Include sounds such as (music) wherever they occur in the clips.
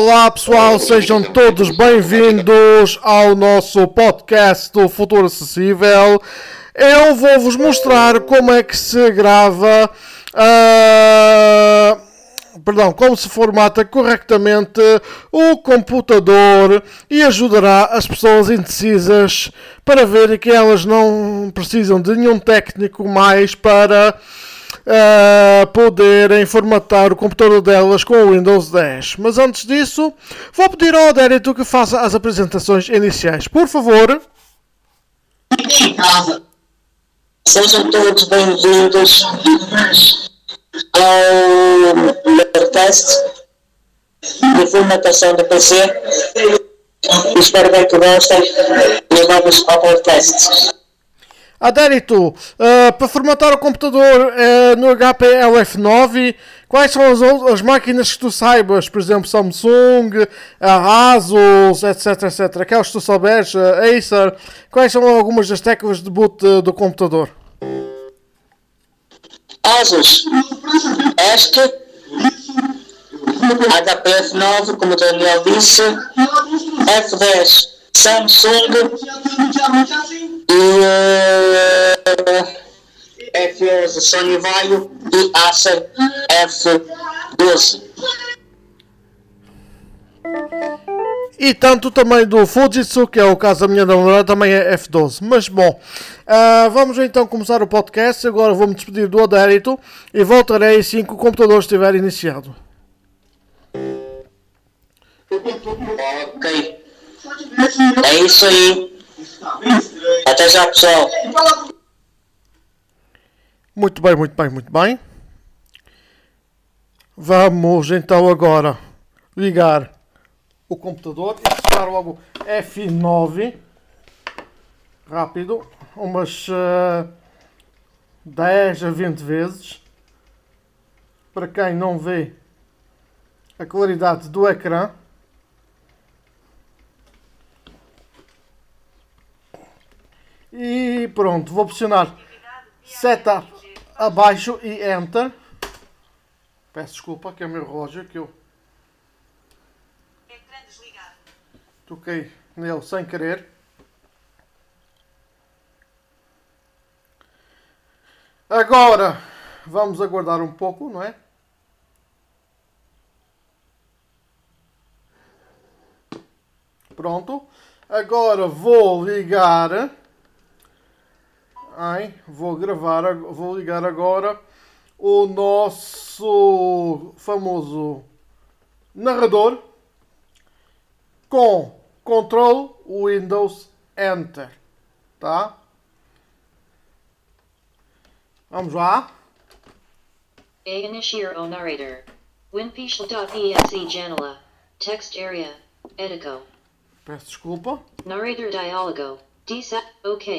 Olá pessoal, sejam todos bem-vindos ao nosso podcast do Futuro Acessível. Eu vou vos mostrar como é que se grava, uh, perdão, como se formata corretamente o computador e ajudará as pessoas indecisas para ver que elas não precisam de nenhum técnico mais para uh, poderem formatar o computador delas com o Windows 10. Mas antes disso, vou pedir ao Adérito que faça as apresentações iniciais. Por favor. Sejam todos bem-vindos ao teste de formatação do PC. Espero bem que gostem dos novos podcasts. Adérito, uh, para formatar o computador uh, no HP LF9, quais são as, as, máquinas que tu saibas? Por exemplo, Samsung, Asus, etc, etc. Aquelas que tu souberes, a Acer. Quais são algumas das teclas de boot do computador? Asus, este, HP F9, como o Daniel disse, F10, Samsung e F11 Sony Vaio e Acer F12. E tanto também do Fujitsu, que é o caso da minha namorada, também é F12. Mas bom, uh, vamos então começar o podcast. Agora vou-me despedir do Adérito e voltarei assim que o computador estiver iniciado. Ok. É isso aí. Até já, pessoal. Muito bem, muito bem, muito bem. Vamos então agora ligar o computador e disparar logo F9 rápido, umas uh, 10 a 20 vezes. Para quem não vê a claridade do ecrã. E pronto, vou pressionar Setup abaixo e Enter. Peço desculpa que é o meu relógio que eu toquei nele sem querer. Agora vamos aguardar um pouco, não é? Pronto. Agora vou ligar. Ai, vou gravar, vou ligar agora o nosso famoso narrador com Ctrl Windows Enter, tá? Vamos lá. Initiar o narrator. Winpish.exe janela. Text area. Edico. Peço desculpa. Narrator diálogo. Disa. OK.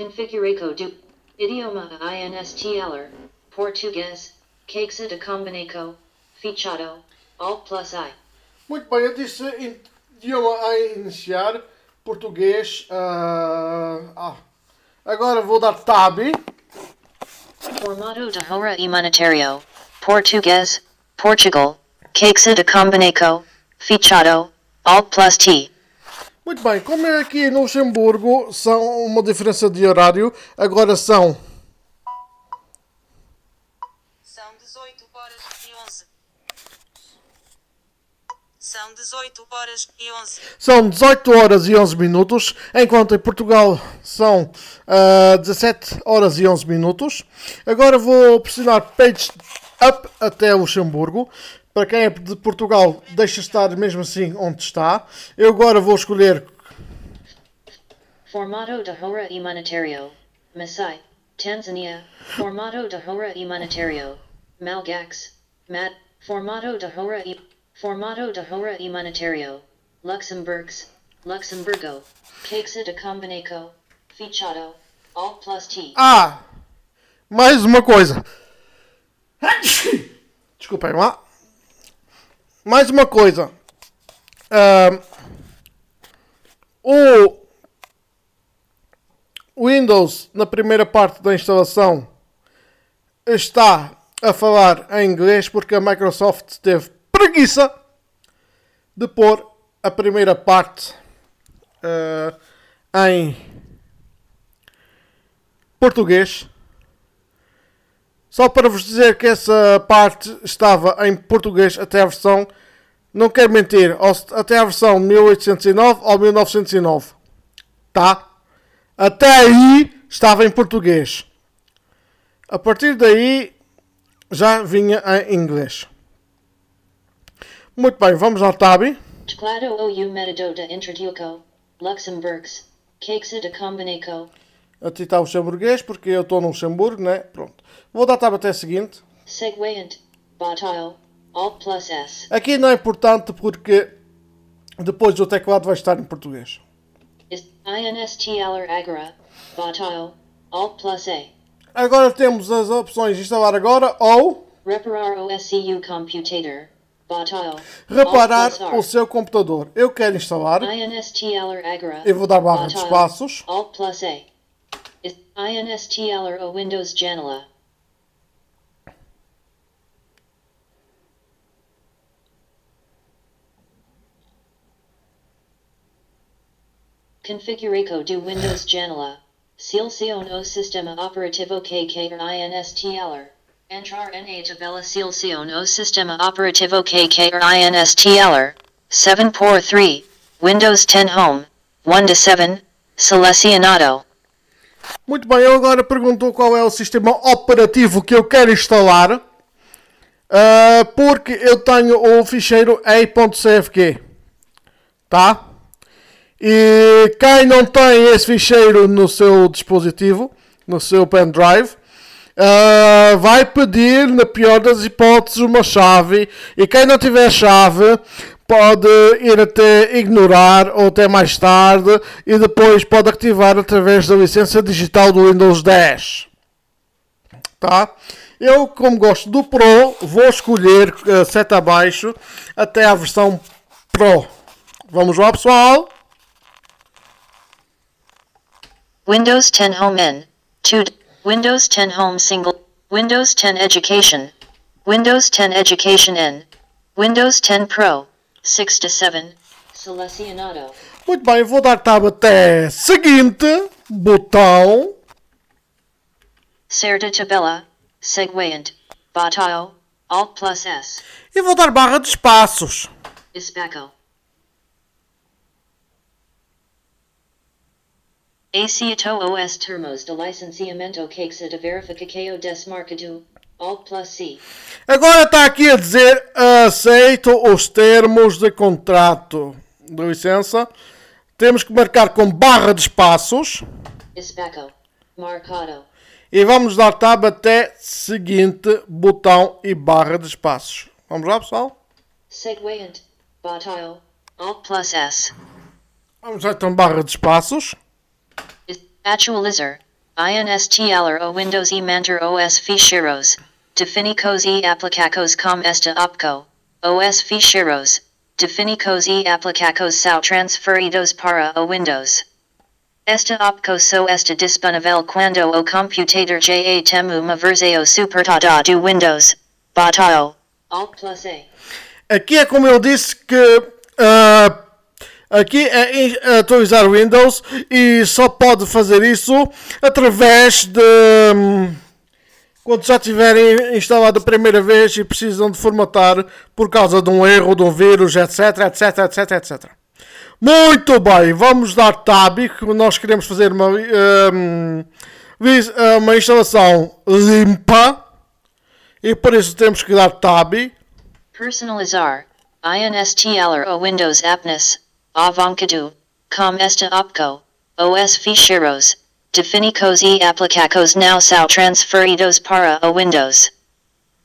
Configuraco do. Idioma INSTLR. Português. Cakesa de combinaco. Fichado. Alt plus I. Muito bem, eu disse idioma a iniciar. Português. Uh, ah. Agora vou dar tab. Formato de hora e monetário. Português. Portugal. Cakesa de combinaco. Fichado. Alt plus T. Muito bem, como é aqui no Luxemburgo são uma diferença de horário, agora são São 18 horas e 11. São 18 horas e 11. São 18 horas e 11 minutos, enquanto em Portugal são uh, 17 horas e 11 minutos. Agora vou pressionar Page Up até Luxemburgo. Para quem é de Portugal, deixa estar mesmo assim onde está. Eu agora vou escolher. Formato de hora e monetário. Masai. Tanzânia. Formato de hora e monetário. Malgax. Mat. Formato de hora e. Formato de hora e monetário. Luxemburgs. Luxemburgo. Cakesa de combinaco. Fichado. Alt plus T. Ah! Mais uma coisa. Desculpem lá. Mais uma coisa. Uh, o Windows, na primeira parte da instalação, está a falar em inglês porque a Microsoft teve preguiça de pôr a primeira parte eh, em português. Só para vos dizer que essa parte estava em português até a versão, não quero mentir, até a versão 1809 ou 1909. Tá? Até aí estava em português. A partir daí já vinha em inglês. Muito bem, vamos ao tab. Teclado ou metadota introduco, Luxemburgs, de Combinaco, Aqui está o luxemburguês, porque eu estou no Luxemburgo, né? Pronto. Vou dar tab até a seguinte. Segwayant, Botile, Alt plus S, Aqui não é importante porque depois o teclado vai estar em português. INSTLR Agora, Botile, Alt plus A, Agora temos as opções instalar agora ou Reparar Computator, Botile, o seu computador. Eu quero instalar. INSTLR Agora, Eu vou dar barra de espaços. Alt plus A, is INSTLR O Windows Janela, Configuraco do Windows Janela. Silcion o Sistema Operativo KK INSTLR. Entrar na tabela Silcion o Sistema Operativo KK INSTLR. 7 por 3. Windows 10 Home. 1 to 7. Selecionado. Muito bem, eu agora pergunto qual é o sistema operativo que eu quero instalar. Ah, porque eu tenho o ficheiro ei.cfg. Tá? E quem não tem esse ficheiro no seu dispositivo, no seu pendrive, ah, vai pedir, na pior das hipóteses, uma chave. E quem não tiver chave, pode ir até ignorar ou até mais tarde e depois pode ativar através da licença digital do Windows 10. Tá? Eu, como gosto do Pro, vou escolher uh, seta abaixo até a versão Pro. Vamos lá, pessoal. Windows 10 Home N. 2. Windows 10 Home Single. Windows 10 Education. Windows 10 Education N. Windows 10 Pro. 6 to 7. Selecionado. Muito bem, vou dar tab até seguinte botão. Certa tabela. Segwayant. Botile. Alt plus S. E vou dar barra de espaços. Ispaco. Aceto OS termos de licenciamento caixa de verificação desmarcado. Alt plus C. Agora está aqui a dizer aceito os termos de contrato. De licença. Temos que marcar com barra de espaços. Marcado. E vamos dar tab até seguinte botão e barra de espaços. Vamos lá, pessoal? Segwayant. Botile. Alt plus S. Vamos lá então barra de espaços. Actualizer. INSTLR o Windows e Manter OS Ficheiros. Definicos e aplicacos com esta opco. OS Ficheiros. Definicos e aplicacos são transferidos para o Windows. Esta opco so esta disponível quando o computador já tem uma versão supertada do Windows. Botile. Alt plus A. Aqui é como eu disse que ah, aqui é atualizar Windows e só pode fazer isso através de hum, quando já tiverem instalado a primeira vez e precisam de formatar por causa de um erro, de um vírus, etc, etc, etc, etc. Muito bem, vamos dar tab, que nós queremos fazer uma, hum, vis- uma instalação limpa e por isso temos que dar tab. Personalizar. INSTLR o Windows Aptness. Avancado. Com esta opco. OS ficheros, Definicos e aplicacos now são transferidos para o Windows.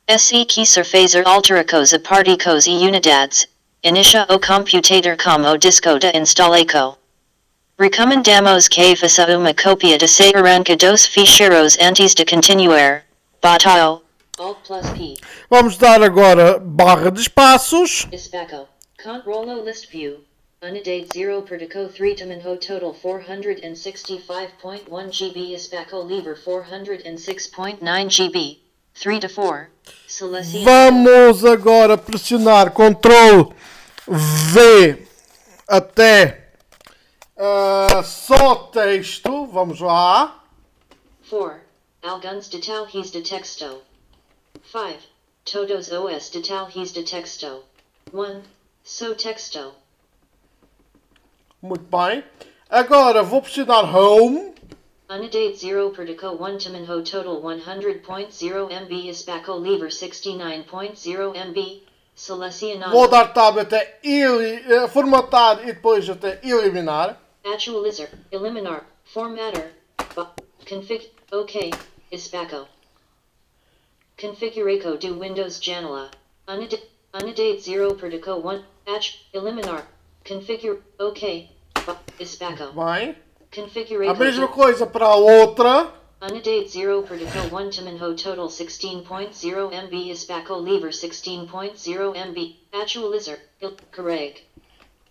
SE quiser fazer altericos a particos e unidades. Inicia o computador como disco de instaleco. Recomendamos que faça uma cópia de se arranca dos ficheiros antes de continuar. Botile. Alt plus P. Vamos dar agora barra de espaços. Controlo list view. Unidade 0 Perdico 3 Tamanho total 465.1 GB Ispaco Lever 406.9 GB. 3 to 4. Celestia. Vamos agora pressionar Ctrl V até ah, só texto. Vamos lá. 4. Alguns de tal his de texto. 5. Todos os de tal his de texto. 1. So texto. Muito bem. Agora vou pressionar Home. Unidate 0 Perdico 1 Timinho total 100.0 MB Ispaco lever 69.0 MB. Vou dar tab até eh, formatar e depois até eliminar. Actualizer. Eliminar. Formatter. Config. OK. Ispaco. Configuraco do Windows Janela. Unidate. Unidate 0 Perdico 1. Atch. Eliminar. Configure. OK. Bem. A mesma coisa para outra. Unidate 0 Perdico 1 Timinho total 16.0 MB Ispaco lever 16.0 MB. Actualizer. Il- correct.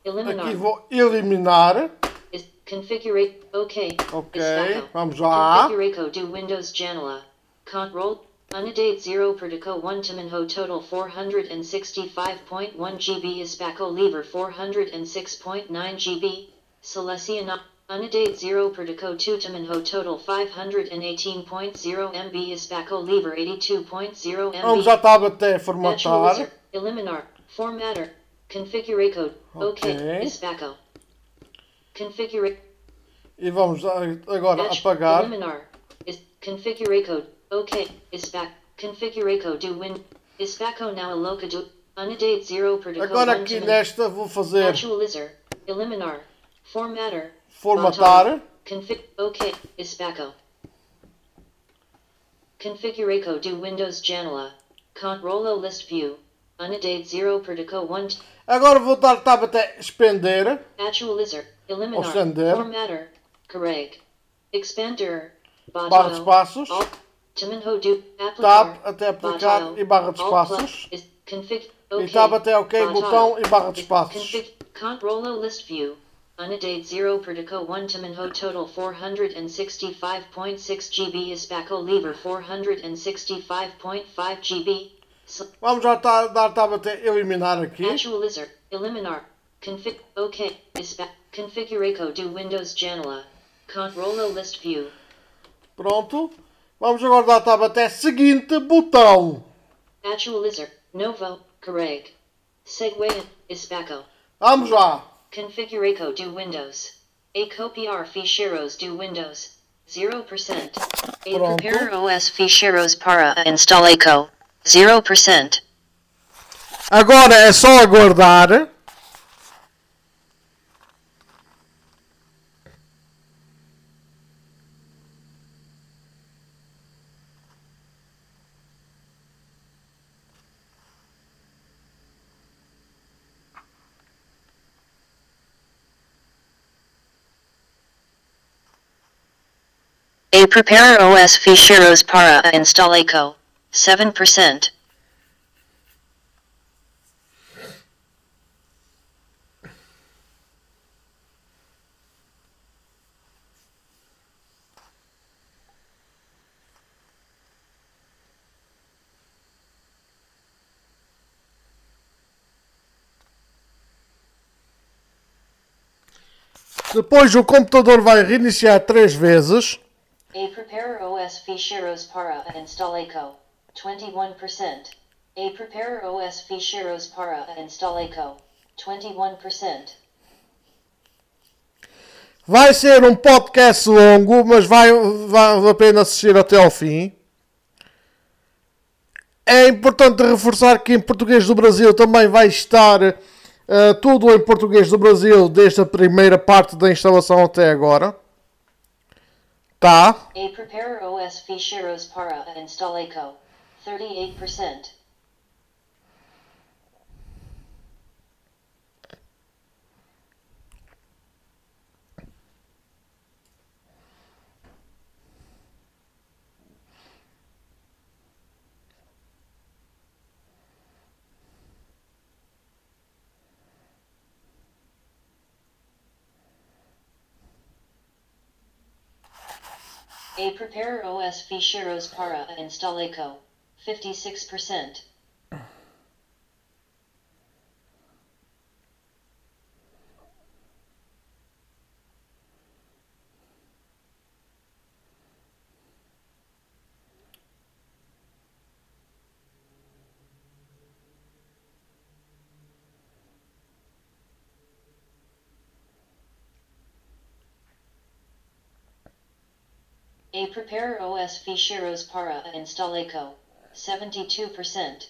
Eliminar. Aqui vou eliminar. Is configure OK. Ok, Ispaco. vamos lá. Configuraco do Windows Janela. Control. Unidate 0 Perdico 1 Timinho total 465.1 GB Ispaco lever 406.9 GB. Celestia. Unidate 0 Perdico 2 Timinho total 518.0 MB Ispaco lever 82.0 MB. Vamos à tab até formatar. Eliminar. Formatter. Configure code. OK. Ok. Ispaco. Configure. E vamos a- agora Batch, apagar. Eliminar. Is configure code. OK. Ispac. Configure code do win. Ispaco now aloca do. Unidate 0 per deco Agora 1 aqui nesta vou fazer Actualizer. Eliminar. Formatter. formatar. Config. OK. Ispaco. Configure code do Windows Janela. Controlo list view. Unidate 0 per deco 1 to Agora vou dar tab até expender. Actualizer. Eliminar. Offender. Formatter. Correct. Expander. Barra de espaços. Tab até aplicar Bottle. e barra de espaços. E tab até OK, Bottle. botão e barra de espaços. Config. Controlo list view. Unidate 0 Perdico 1 Timinho total 465.6 GB Ispaco lever 465.5 GB. Vamos já tá- dar tab até eliminar aqui. Actualizer. Eliminar. Config. OK. Do Windows Janela. Controlo list view. Pronto. Vamos agora dar tab até seguinte botão. Actualizer. Novo. Correct. Segue. Ispaco. Vamos lá. Configure code do Windows. A copiar ficheiros do Windows. 0%. A Pronto. prepare OS ficheiros para instaleco. 0%. Agora é só aguardar. A prepare OS ficheiros para instaleco. 7%. Depois o computador vai reiniciar três vezes. A prepare OS para instaleco. 21%. A prepare OS para instaleco. 21%. Vai ser um podcast longo, mas vai, vale a pena assistir até ao fim. É importante reforçar que em português do Brasil também vai estar eh, tudo em português do Brasil desde a primeira parte da instalação até agora. Tá? A prepare OS ficheiros para instaleco. 38%. A prepare OS ficheiros para instaleco. 56%. A prepare OS ficheiros para instaleco. 72%.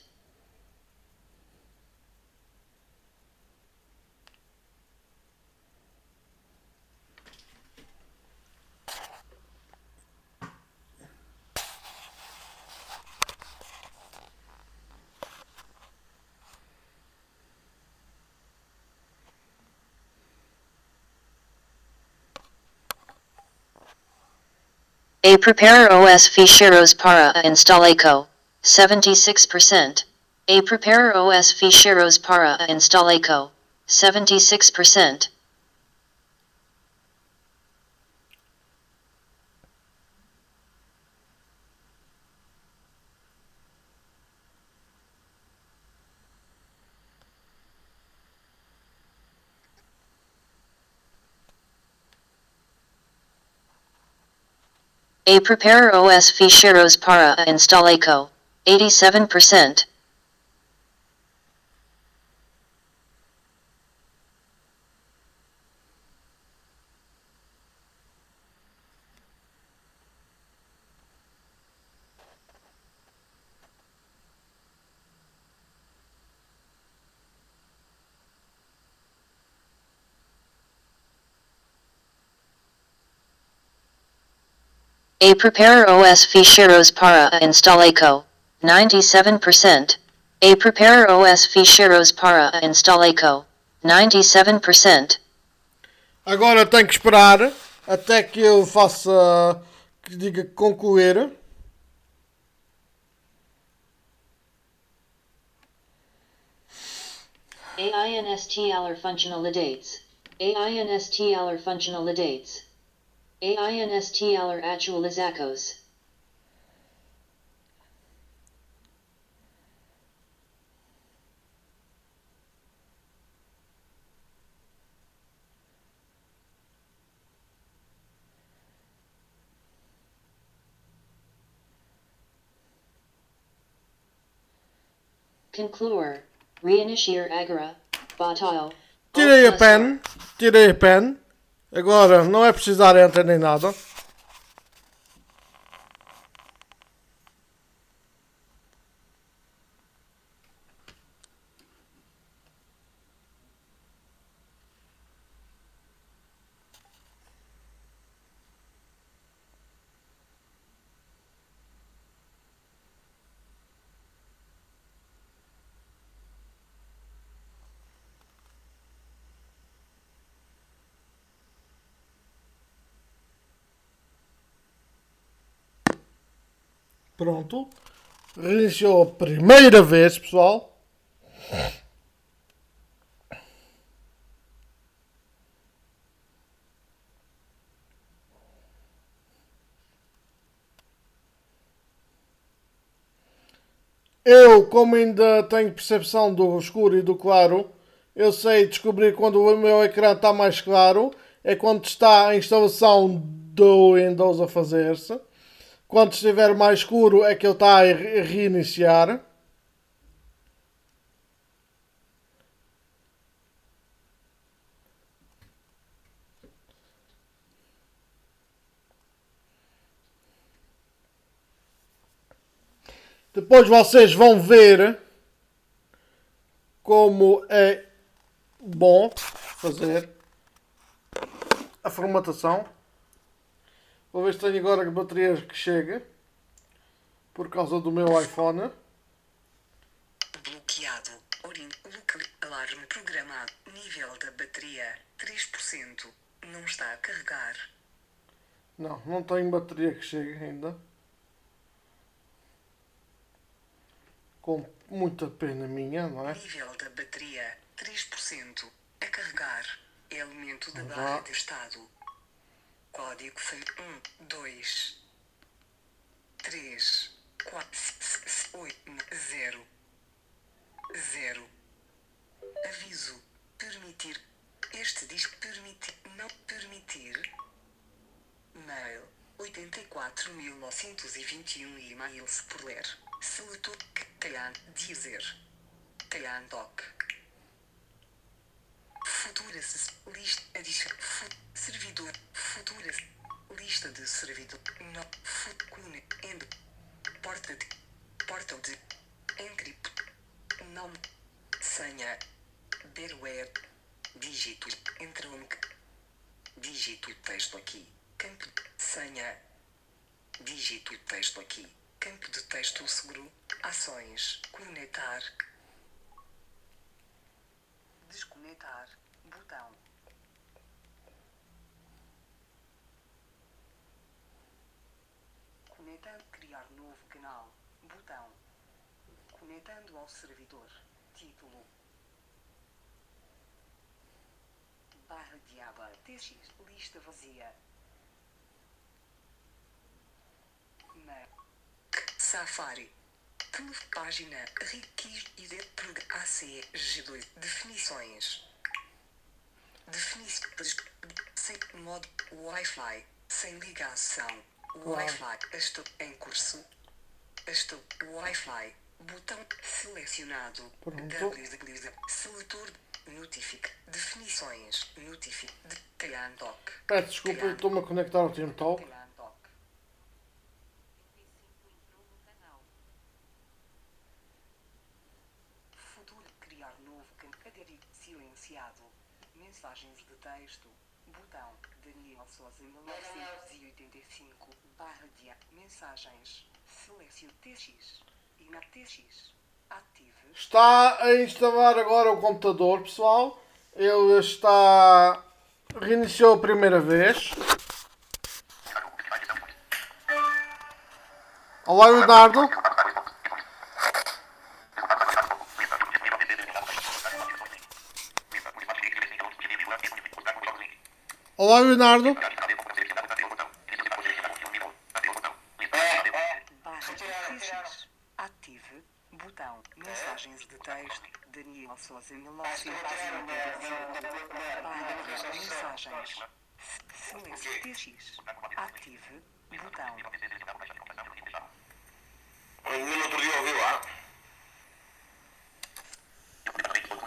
A prepare OS ficheiros para a instaleco. 76%. A prepare OS ficheiros para a instaleco. 76%. A prepare OS ficheiros para a instaleco. 87%. A prepare OS ficheiros para a instaleco. 97%. A prepare OS ficheiros para a instaleco. 97%. Agora tenho que esperar até que eu faça que diga concluir. AINSTLR functionalidades. AINSTLR AINSTL or echoes. Concluer, reinitiate agora, batal. G'day, Did G'day, Ben. Agora não é precisar enter nem nada. Pronto. Reiniciou a primeira vez, pessoal. Eu, como ainda tenho percepção do escuro e do claro, eu sei descobrir quando o meu ecrã está mais claro, é quando está a instalação do Windows a fazer-se. Quando estiver mais escuro é que ele está a re- reiniciar. Depois vocês vão ver como é bom fazer a formatação. Vou ver se tenho agora baterias que chega por causa do meu iPhone. Bloqueado. Alarme programado. Nível da bateria. 3%. Não está a carregar. Não, não tenho bateria que chegue ainda. Com muita pena minha, não é? Nível da bateria. 3%. A carregar. Elemento da Vá. barra de estado. Código foi 1, 2, 3, quatro, oito, zero, zero. Aviso. Permitir. Este diz permitir. Não permitir. Mail. 84.921 e-mails por ler. Seletor. Calhan. Dizer. Calhan doc. Futura se- lista. Adição. Fu, servidor. Futura. se- Lista de servidor. No. Fut. Cune. End. Porta de. Portal de. Encrypt. Nome. Senha. Berware. Dígito. Entra um. Dígito texto aqui. Campo. Senha. Dígito texto aqui. Campo de texto seguro. Ações. Conectar. Desconectar. Botão. Conectando. Criar novo canal. Botão. Conectando ao servidor. Título. Barra de aba. TX. Lista vazia. Na. Safari. Página. Requis. ID. Prog. AC. G2. Definições. Definições. Sem modo. Wi-Fi. Sem ligação. Wi-Fi. Estou em curso. Estou. Wi-Fi. Botão selecionado. Www. Seletor. Notifica. Definições. Notifica. De. Peço desculpa, eu estou-me a conectar ao Talk. Calhan Doc. Futuro. Criar novo campo. Aderir. Silenciado. Mensagens de texto. Botão. Daniel Souza 1985. Barra de Mensagens. Selecione TX. E na TX. Ative. Está a instalar agora o computador, pessoal. Ele está. Reiniciou a primeira vez. Olá, Leonardo. Olá, Leonardo. Ative. Botão. Mensagens de texto. Daniel Souza 1985. Barra mensagens. Silêncio TX. Ative. Botão.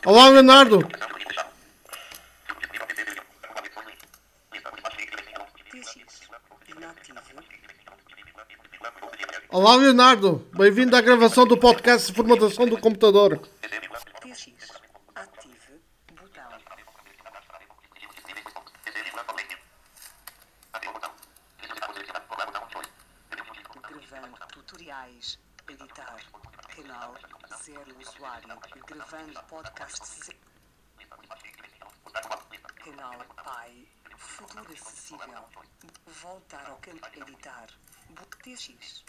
Olá, Leonardo. TX. Inative. Olá, Leonardo. Bem-vindo à gravação do podcast formatação do computador. TX. Ative. Botão. Gravando tutoriais. Editar. Canal. Zero usuário. Gravando podcasts. ze- Canal Pai. Futuro acessível. Voltar ao canal. Editar. Bu- TX.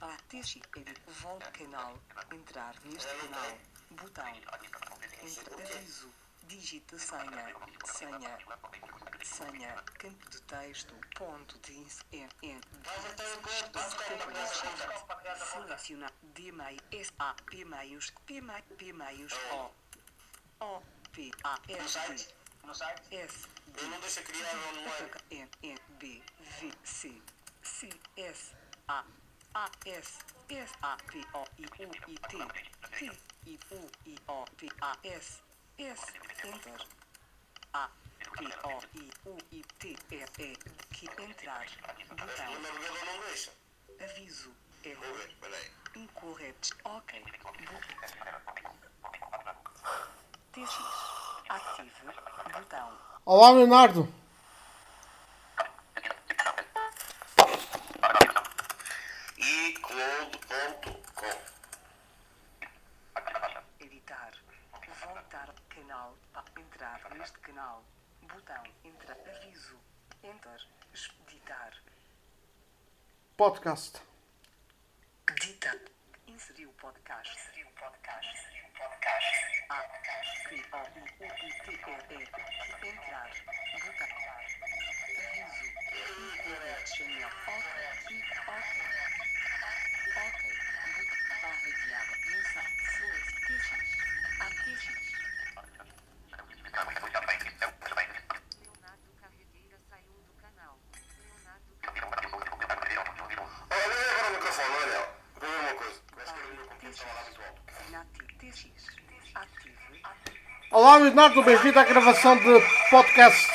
Ba TX. Edit. Volta canal. Entrar neste canal. Botão. Entre aviso. Digita senha. Senha. Senha. Campo de texto. Ponto de ins. N. N. Seleciona. D meio. S. A. P meios. P meio. P meios. O. O. P. A. S. No site? S. Não deixa criar online. N, N, B, V, C, C, S, A, A, S, S, A, P, O, I, U, I, T, T, I, U, I, O, P, A, S, S, Enter, A, P, O, I, U, I, T, E, E, que entrar, O botão, deixa. aviso, Vou erro, ver, peraí. incorreto, ok, TX, ative, botão, Olá, Leonardo. icloud.com Editar. Voltar. Canal. Pa- Entrar neste canal. Botão. Entrar. Aviso. Enter. Editar. Podcast. Dita. Inseriu podcast. Inseriu podcast. Inseriu podcast. A. P. O. I. U. I. T. E. E. Entrar. Botão. Aviso. Incorreto channel. Ok. Ok. Ok. Inativo. TX. Ativo. Olá, Leonardo, bem-vindo à gravação de podcast.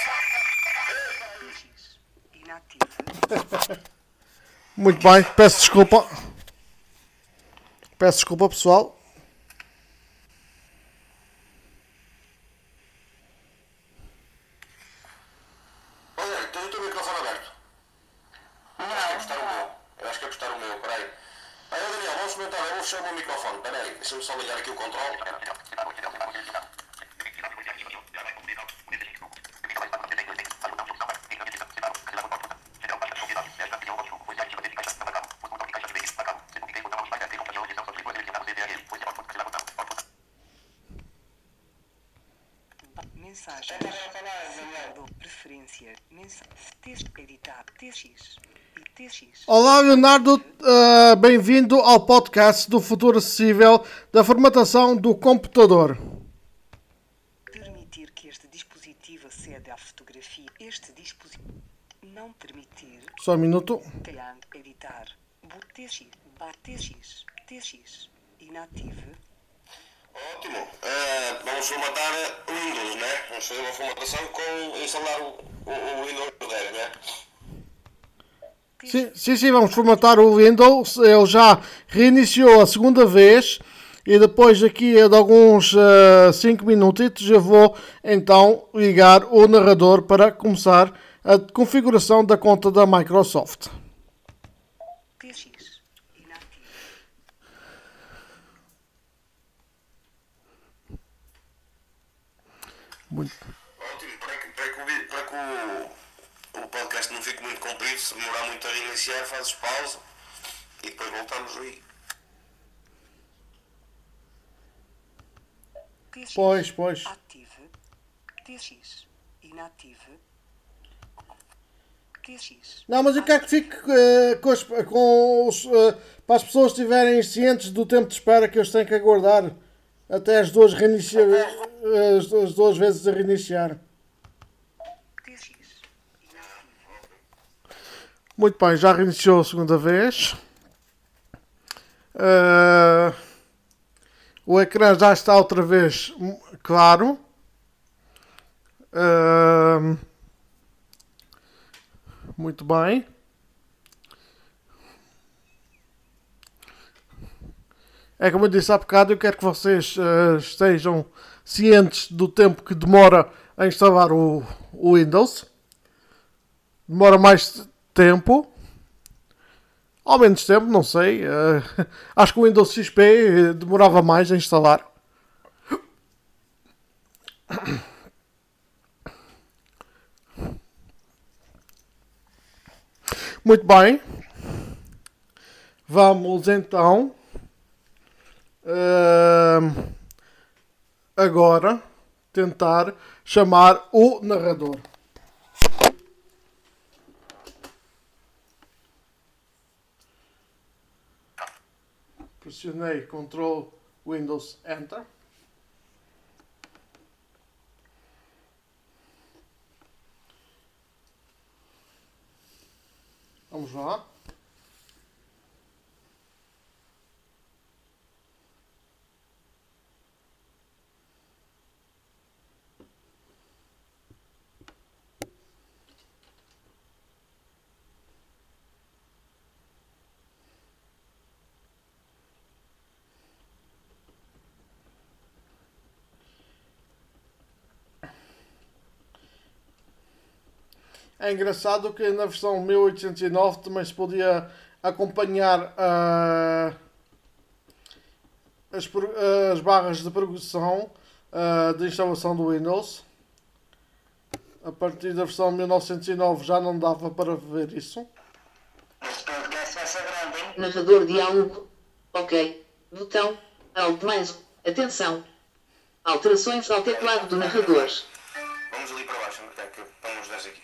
Muito bem, peço desculpa. Peço desculpa, pessoal. Olha, tens o teu microfone aberto? Não. Acho que é postar o meu. Eu acho que é postar o meu, peraí. Olha, Daniel, vamos comentar. Eu vou fechar o meu microfone, peraí. Deixa-me só ligar aqui o controle. Mensagem. Separador. Preferência. Mensagem. Texto. Editar. TX. E TX. Olá, Leonardo, eh, bem-vindo ao podcast do futuro acessível da formatação do computador. Permitir que este dispositivo aceda à fotografia. Este dispositivo. Não permitir. Só um minuto. Editar. TX. Bar TX. TX. Inativo. Ótimo. Eh, vamos formatar o Windows, né? Vamos fazer uma formatação com instalar o, o, o Windows 10? Sim, sim, sim, vamos formatar o Windows. Ele já reiniciou a segunda vez e depois daqui de alguns 5 minutitos eu vou então ligar o narrador para começar a configuração da conta da Microsoft. Muito. Ótimo. Para que, para que, o, vi- para que o, o podcast não fique muito comprido, se reiniciar, fazes pausa e depois voltamos aí. TX. Pois, pois. Ativo. TX. Inativo. TX. Não, mas eu quero que fique eh, com, os, com os, eh, para as pessoas estiverem cientes do tempo de espera que eles têm que aguardar até as duas, reinicia, eh, as, as duas vezes a reiniciar. TX. Muito bem, já reiniciou a segunda vez. Eh, o ecrã já está outra vez claro. Eh, muito bem. É como eu disse há bocado, eu quero que vocês eh, estejam cientes do tempo que demora a instalar o, o Windows. Demora mais tempo. Ao menos tempo, não sei. eh, (laughs) acho que o Windows XP eh, demorava mais a instalar. (coughs) Muito bem. Vamos então. ehm, agora tentar chamar o narrador. Pressionei Ctrl Windows Enter. Vamos lá. É engraçado que na versão 1809 também se podia acompanhar ah, as, as barras de progressão ah, de instalação do Windows. A partir da versão 1909 já não dava para ver isso. Este podcast vai ser hein? Narrador diálogo. Ok. Botão. Alt mais. Atenção. Alterações ao teclado do narrador.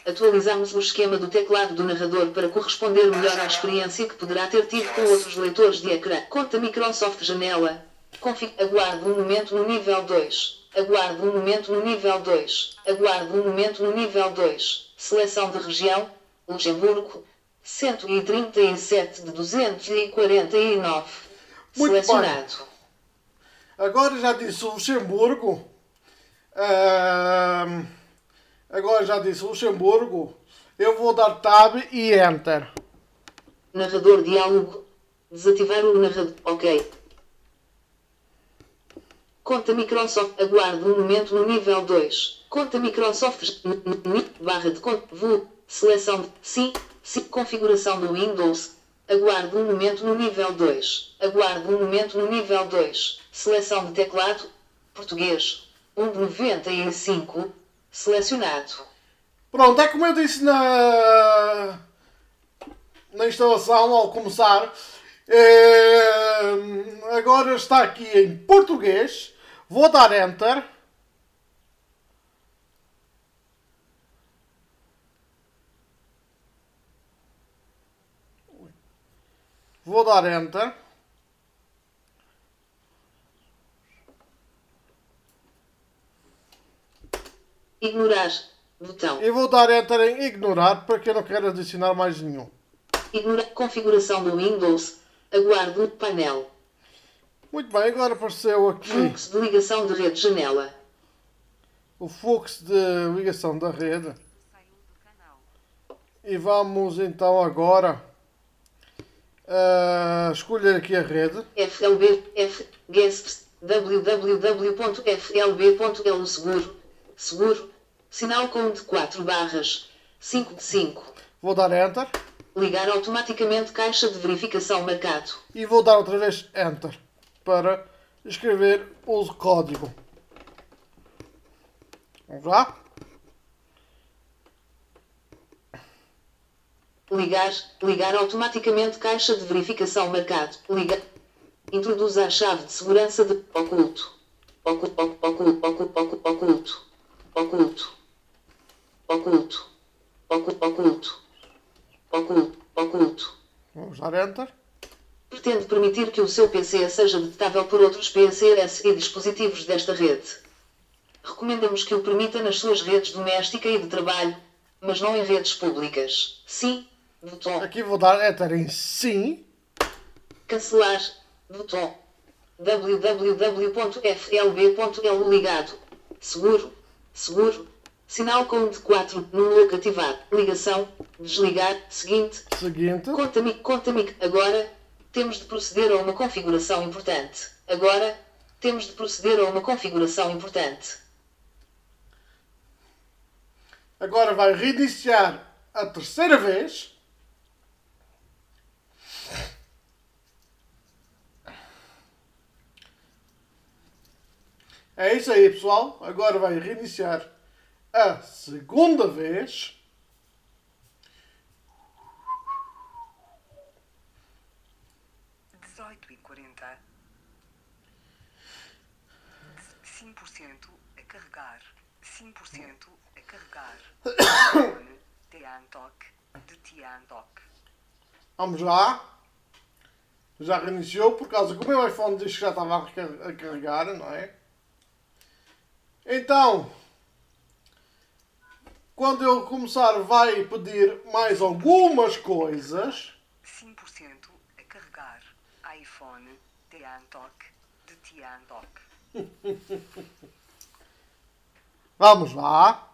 Atualizamos o esquema do teclado do narrador para corresponder melhor à experiência que poderá ter tido com outros leitores de ecrã. Conta Microsoft Janela. Config. Aguarde um momento no nível 2. Aguarde um momento no nível 2. Aguarde um momento no nível 2. Seleção de região. Luxemburgo. 137 de 249. Muito bem. Selecionado. Agora já disse o Luxemburgo. Ahm, agora já disse Luxemburgo. Eu vou dar Tab e Enter. Narrador diálogo. Desativar o narrador. Ok. Conta Microsoft. Aguarde um momento no nível 2. Conta Microsoft. Barra de conta. Seleção. Sim. Sim. Configuração do Windows. Aguarde um momento no nível 2. Aguarde um momento no nível 2. Seleção de teclado. Português. 1 de 95. Selecionado. Pronto, é como eu disse na, na instalação ao começar. Eh, agora está aqui em português. Vou dar Enter. Vou dar Enter. Ignorar. Botão. E vou dar Enter em ignorar porque eu não quero adicionar mais nenhum. Ignorar configuração do Windows. Aguarde o painel. Muito bem, agora apareceu aqui Fluxo de ligação de rede janela. o fluxo de ligação da rede. E vamos então agora ah, escolher aqui a rede. FLB F guest www.flb.l seguro. Seguro. Sinal com de 4 barras. 5 de 5. Vou dar Enter Ligar automaticamente caixa de verificação marcado. e vou dar outra vez Enter para escrever o código. Vamos lá? Ligar. Ligar automaticamente caixa de verificação marcado. Ligar. Introduza a chave de segurança de oculto. Oculto. Oculto. Oculto. Oculto. Oculto. Oculto. Oculto. Oculto. Oculto. Oculto. Oculto. Vamos dar Enter. Pretende permitir que o seu PC seja detetável por outros PCS e dispositivos desta rede. Recomendamos que o permita nas suas redes doméstica e de trabalho, mas não em redes públicas. Sim. Botão. Aqui vou dar Enter em sim. Cancelar. Botão. www.flb.l ligado. Seguro. Seguro. Sinal com de 4. Nulo cativar. Ligação. Desligar. Seguinte. Seguinte. Conta-me, conta-me. Agora, temos de proceder a uma configuração importante. Agora, temos de proceder a uma configuração importante. Agora vai reiniciar a terceira vez. É isso aí, pessoal. Agora vai reiniciar a segunda vez. Dezoito e quarenta. 5% a carregar. 5% a carregar. (coughs) Tiantok. De Tiantok. Vamos lá. Já reiniciou por causa que o meu iPhone diz que já estava a carregar, não é? Então, quando eu começar, vai pedir mais algumas coisas. 5% a carregar. iPhone. Tiantok. De Tiantok. (laughs) Vamos lá.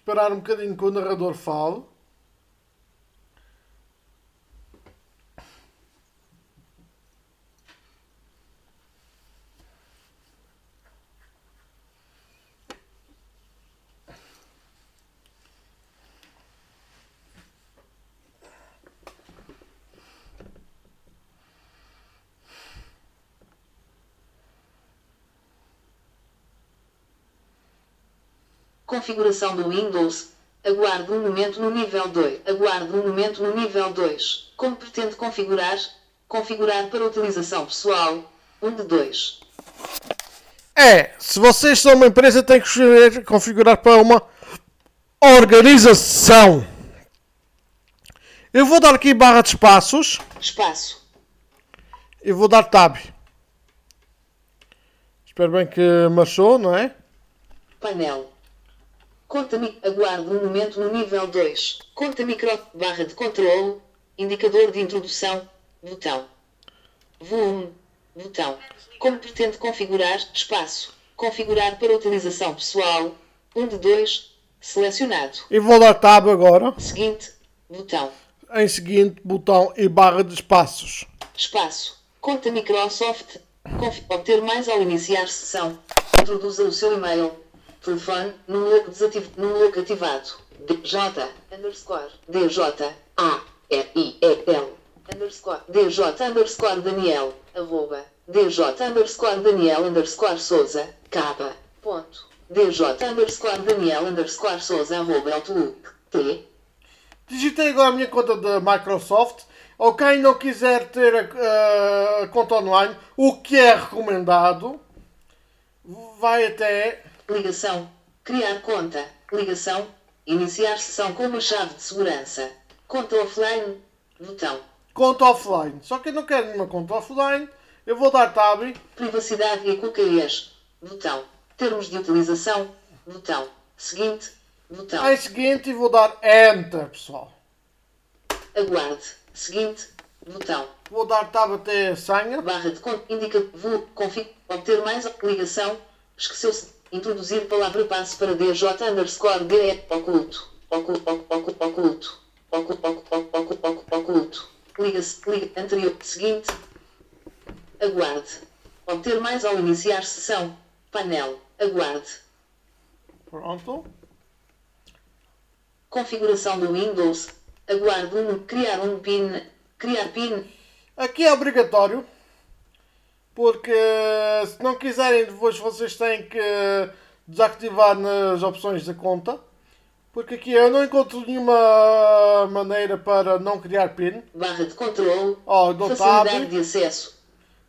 Esperar um bocadinho que o narrador fale. Configuração do Windows. Aguarde um momento no nível 2. Aguarde um momento no nível 2. Como pretende configurar? Configurar para utilização pessoal. 1 de 2. É, se vocês são uma empresa, tem que escolher configurar para uma organização. Eu vou dar aqui barra de espaços Espaço. e vou dar tab. Espero bem que marchou, não é? Painel. Conta mi aguarde um momento no nível 2. Conta micro barra de controle. Indicador de introdução. Botão. Volume. Botão. Como pretende configurar? Espaço. Configurar para utilização pessoal. 1 de 2. Selecionado. E vou dar tab agora. Seguinte. Botão. Em seguinte, botão e barra de espaços. Espaço. Conta Microsoft. Conf obter mais ao iniciar sessão. Introduza o seu e-mail. Telefone. Número desativo. Número ativado. DJ underscore. DJ A R I E L. Underscore. DJ underscore Daniel. Arroba. DJ underscore Daniel underscore Souza. Caba ponto. DJ underscore Daniel underscore Souza arroba Outlook. T. Digitei agora a minha conta da Microsoft. Ou quem não quiser ter a, a conta online, o que é recomendado, vai até Ligação. Criar conta. Ligação. Iniciar sessão com uma chave de segurança. Conta offline. Botão. conta offline. Só que eu não quero nenhuma conta offline. Eu vou dar tab. Privacidade e cookies. Botão. Termos de utilização. Botão. Seguinte. Botão. Em seguinte, e vou dar Enter, pessoal. Aguarde. Seguinte. Botão. Vou dar tab até a senha. Barra de conta. Indica. Vou. Config. Obter mais ligação. Esqueceu-se. Introduzir palavra passe para DJ underscore DE. Oculto. Oculto. Oculto. Oculto. Oculto. Oculto. Oculto. Clica-se. Liga. Anterior. Seguinte. Aguarde. Obter mais ao iniciar sessão. Painel. Aguarde. Pronto. Configuração do Windows. Aguarde um. Criar um PIN. Criar PIN. Aqui é obrigatório porque se não quiserem, depois vocês têm que desativar nas opções da conta. Porque aqui eu não encontro nenhuma maneira para não criar PIN. Barra de controle. Dou Facilidade tab, de acesso.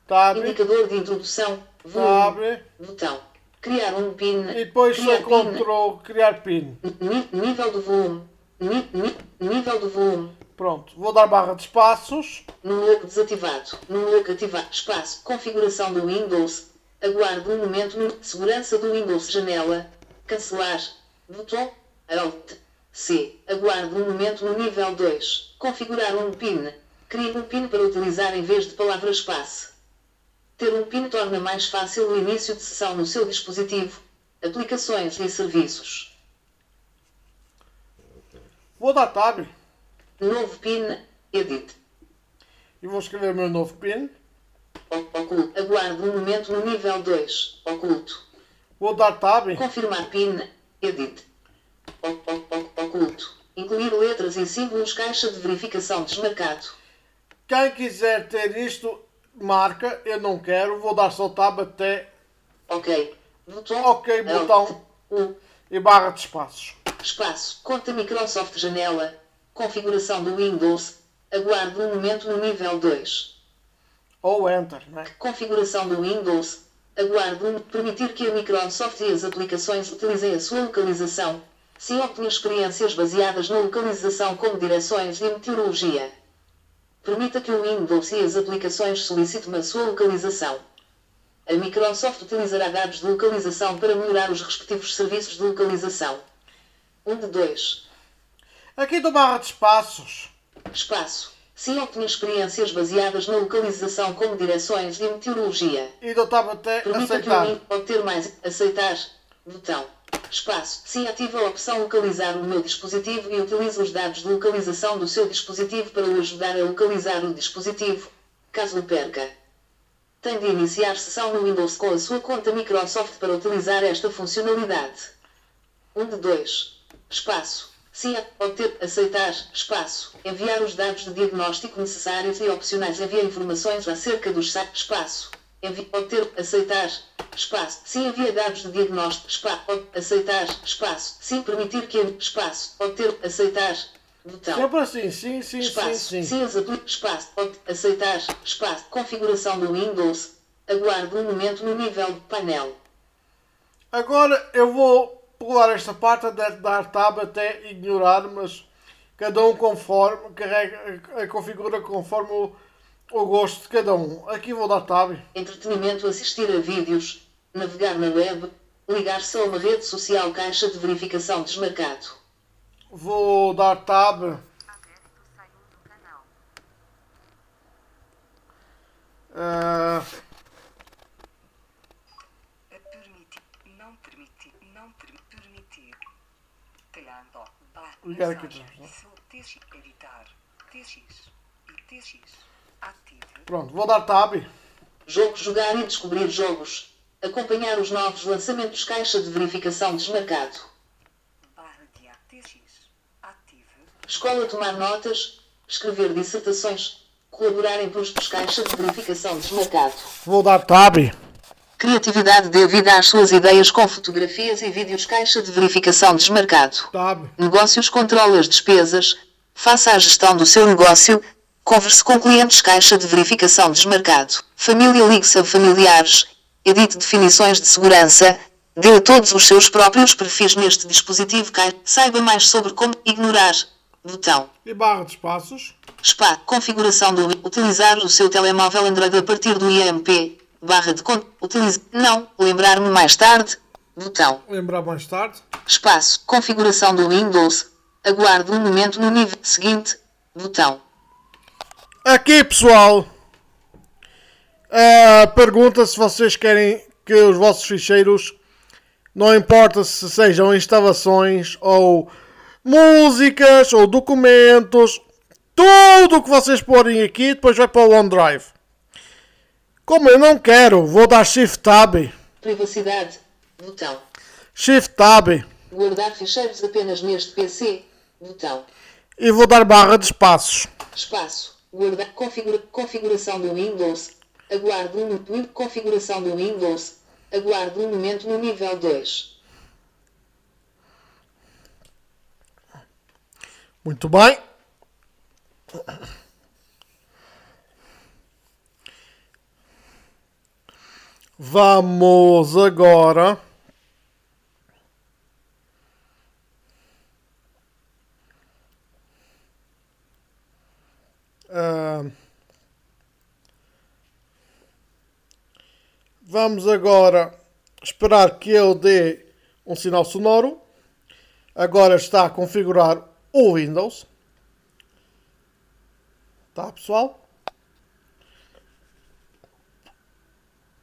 tab, Indicador de introdução. Volume. tab. Botão. Criar um PIN. E depois Criar só encontrou criar PIN. Nível do volume. Nível do volume. Pronto, vou dar barra de espaços. Número desativado. Número ativado. Espaço. Configuração do Windows. Aguarde um momento. no- Segurança do Windows. Janela. Cancelar. Botão. Alt. C. Aguarde um momento no nível 2. Configurar um PIN. Crie um PIN para utilizar em vez de palavra-espaço. Ter um PIN torna mais fácil o início de sessão no seu dispositivo. Aplicações e serviços. Vou dar tab Novo PIN. Edit. e vou escrever o meu novo PIN. Oculto. Aguarde um momento no nível 2. Oculto. Vou dar tab. Confirmar PIN. Edit. Oculto. Incluir letras e símbolos. Caixa de verificação desmarcado. Quem quiser ter isto, marca. Eu não quero. Vou dar só tab até Ok. Botão. Ok, Alt. botão. U. e barra de espaços. Espaço. Conta Microsoft Janela. Configuração do Windows. Aguarde um momento no nível 2. Ou Enter, né? Configuração do Windows. Aguarde um permitir que a Microsoft e as aplicações utilizem a sua localização. Se optem experiências baseadas na localização como direções e meteorologia. Permita que o Windows e as aplicações solicitem a sua localização. A Microsoft utilizará dados de localização para melhorar os respectivos serviços de localização. 1 de 2. Aqui do barra de espaços. Espaço. Optem experiências baseadas na localização como direções e meteorologia. E do tab até aceitar. obter mais. Aceitar. Botão. Espaço. Sim, ativa a opção localizar o meu dispositivo e utiliza os dados de localização do seu dispositivo para o ajudar a localizar o dispositivo. Caso o perca. Tem de iniciar sessão no Windows com a sua conta Microsoft para utilizar esta funcionalidade. 1 de 2. Espaço. Sim, a- obter, aceitar, espaço, enviar os dados de diagnóstico necessários e opcionais, enviar informações acerca dos sa- espaço, envi, obter, aceitar, espaço, sim, envia dados de diagnóstico, espaço, aceitar, espaço, sim, permitir que, espaço, obter, aceitar, botão. Sempre assim, sim, sim, Espaço. sim, sim. as apli- espaço. Aceitar. Espaço. Configuração do Windows. Aguarde um momento no nível de painel. Agora eu vou pular esta parte de dar tab até ignorar, mas cada um conforme, carrega, a configura conforme o, o gosto de cada um. Aqui vou dar tab. Entretenimento assistir a vídeos, navegar na web, ligar-se a uma rede social caixa de verificação desmarcado. Vou dar tab. Ah, Permitir. Não permitir. Não per- permitir. Talhando. Bar. Ligar aqui, mensagem, vamos sul- TX. Editar. TX. E TX. Ativo. pronto, vou dar tab. Jogo jogar e descobrir jogos. Acompanhar os novos lançamentos caixa de verificação desmarcado. Barra de A. TX. Ativo. Escola tomar notas, escrever dissertações, colaborar em postos caixa de verificação desmarcado. Vou dar tab. Criatividade dê vida às suas ideias com fotografias e vídeos caixa de verificação desmarcado. Tab. Negócios controla as despesas, faça a gestão do seu negócio, converse com clientes caixa de verificação desmarcado. Família ligue-se a familiares, edite definições de segurança, dê a todos os seus próprios perfis neste dispositivo caixa. Saiba mais sobre como ignorar. Botão. E barra de espaços. Spa. Configuração do utilizar o seu telemóvel Android a partir do IMP. Barra de con... Utilize. Não. Lembrar-me mais tarde. Botão. Lembrar mais tarde. Espaço. Configuração do Windows. Aguarde um momento no nível seguinte. Botão. Aqui pessoal, a pergunta se vocês querem que os vossos ficheiros, não importa se sejam instalações ou músicas ou documentos, tudo o que vocês porem aqui depois vai para o OneDrive. Como eu não quero, vou dar Shift Tab. Privacidade. Botão. Shift Tab. Guardar ficheiros apenas neste PC. Botão. E vou dar barra de espaços. Espaço. Guardar. Configura... Configuração do Windows. Aguarde um momento. Configuração do Windows. Aguarde um momento no nível 2. Muito bem. Vamos agora. Ah, vamos agora esperar que ele dê um sinal sonoro. Agora está a configurar o Windows. Tá, pessoal?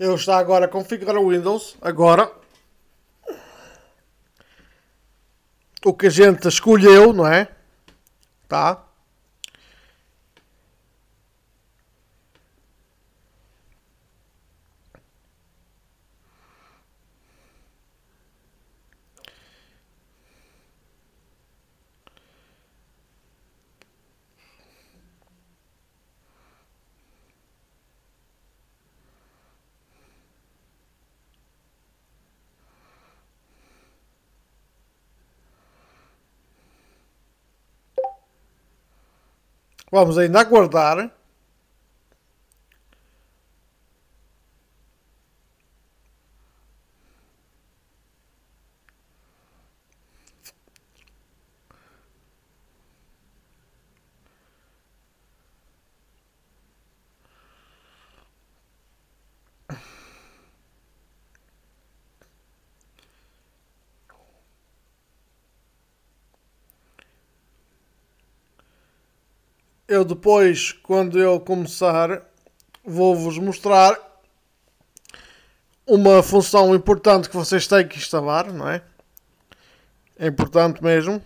Ele está agora a configurar o Windows. Agora. O que a gente escolheu, não é? Tá? Vamos ainda aguardar. Eu depois, quando eu começar, vou-vos mostrar uma função importante que vocês têm que instalar, não é? É importante mesmo.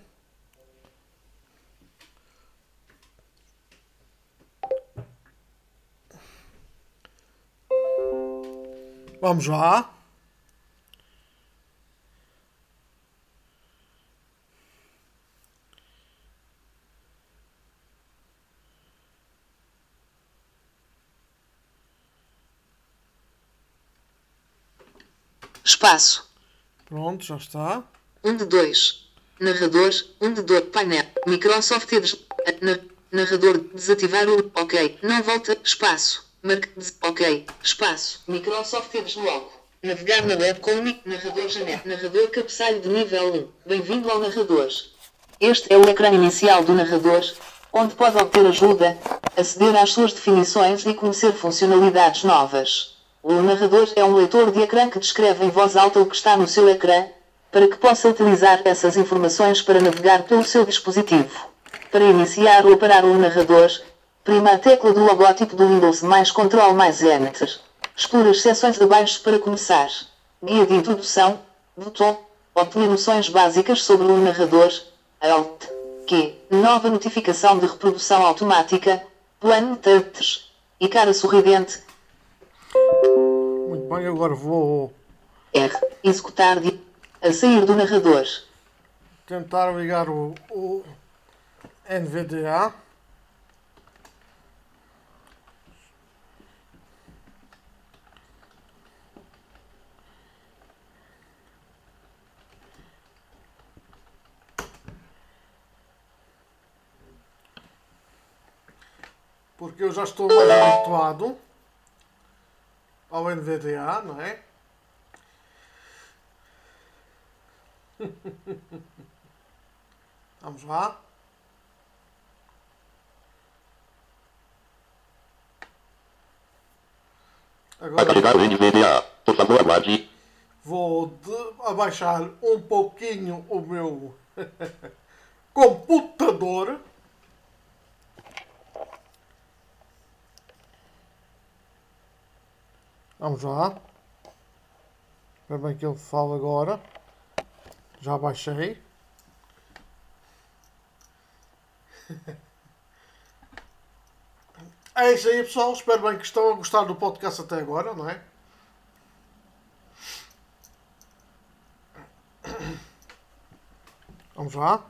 Vamos lá. Espaço. Pronto, já está. 1 de 2. Narrador. 1 de 2. Painel. Microsoft Edge. Na, narrador. Desativar o. Ok. Não volta. Espaço. Marque. Ok. Espaço. Microsoft Edge logo. Navegar na web com mi- narrador janela. Narrador cabeçalho de nível 1. Bem-vindo ao narrador. Este é o ecrã inicial do narrador, onde pode obter ajuda, aceder às suas definições e conhecer funcionalidades novas. O narrador é um leitor de ecrã que descreve em voz alta o que está no seu ecrã, para que possa utilizar essas informações para navegar pelo seu dispositivo. Para iniciar ou parar o narrador, prima a tecla do logótipo do Windows mais Ctrl mais Enter. Explore as seções de baixo para começar. Guia de introdução, botão, obtenha noções básicas sobre o narrador, Alt, Q, nova notificação de reprodução automática, plano touch, e cara sorridente, Muito bem, agora vou R, executar de, a sair do narrador. tentar ligar o, o NVDA. Porque eu já estou mais habituado ao NVDA, não é? Vamos lá. Agora carregar o NVDA. Por favor, aguarde. vou de- abaixar um pouquinho o meu (laughs) computador. Vamos lá. Espera bem que ele fala agora. Já baixei. (laughs) É isso aí, pessoal. Espero bem que estão a gostar do podcast até agora, não é? (coughs) Vamos lá.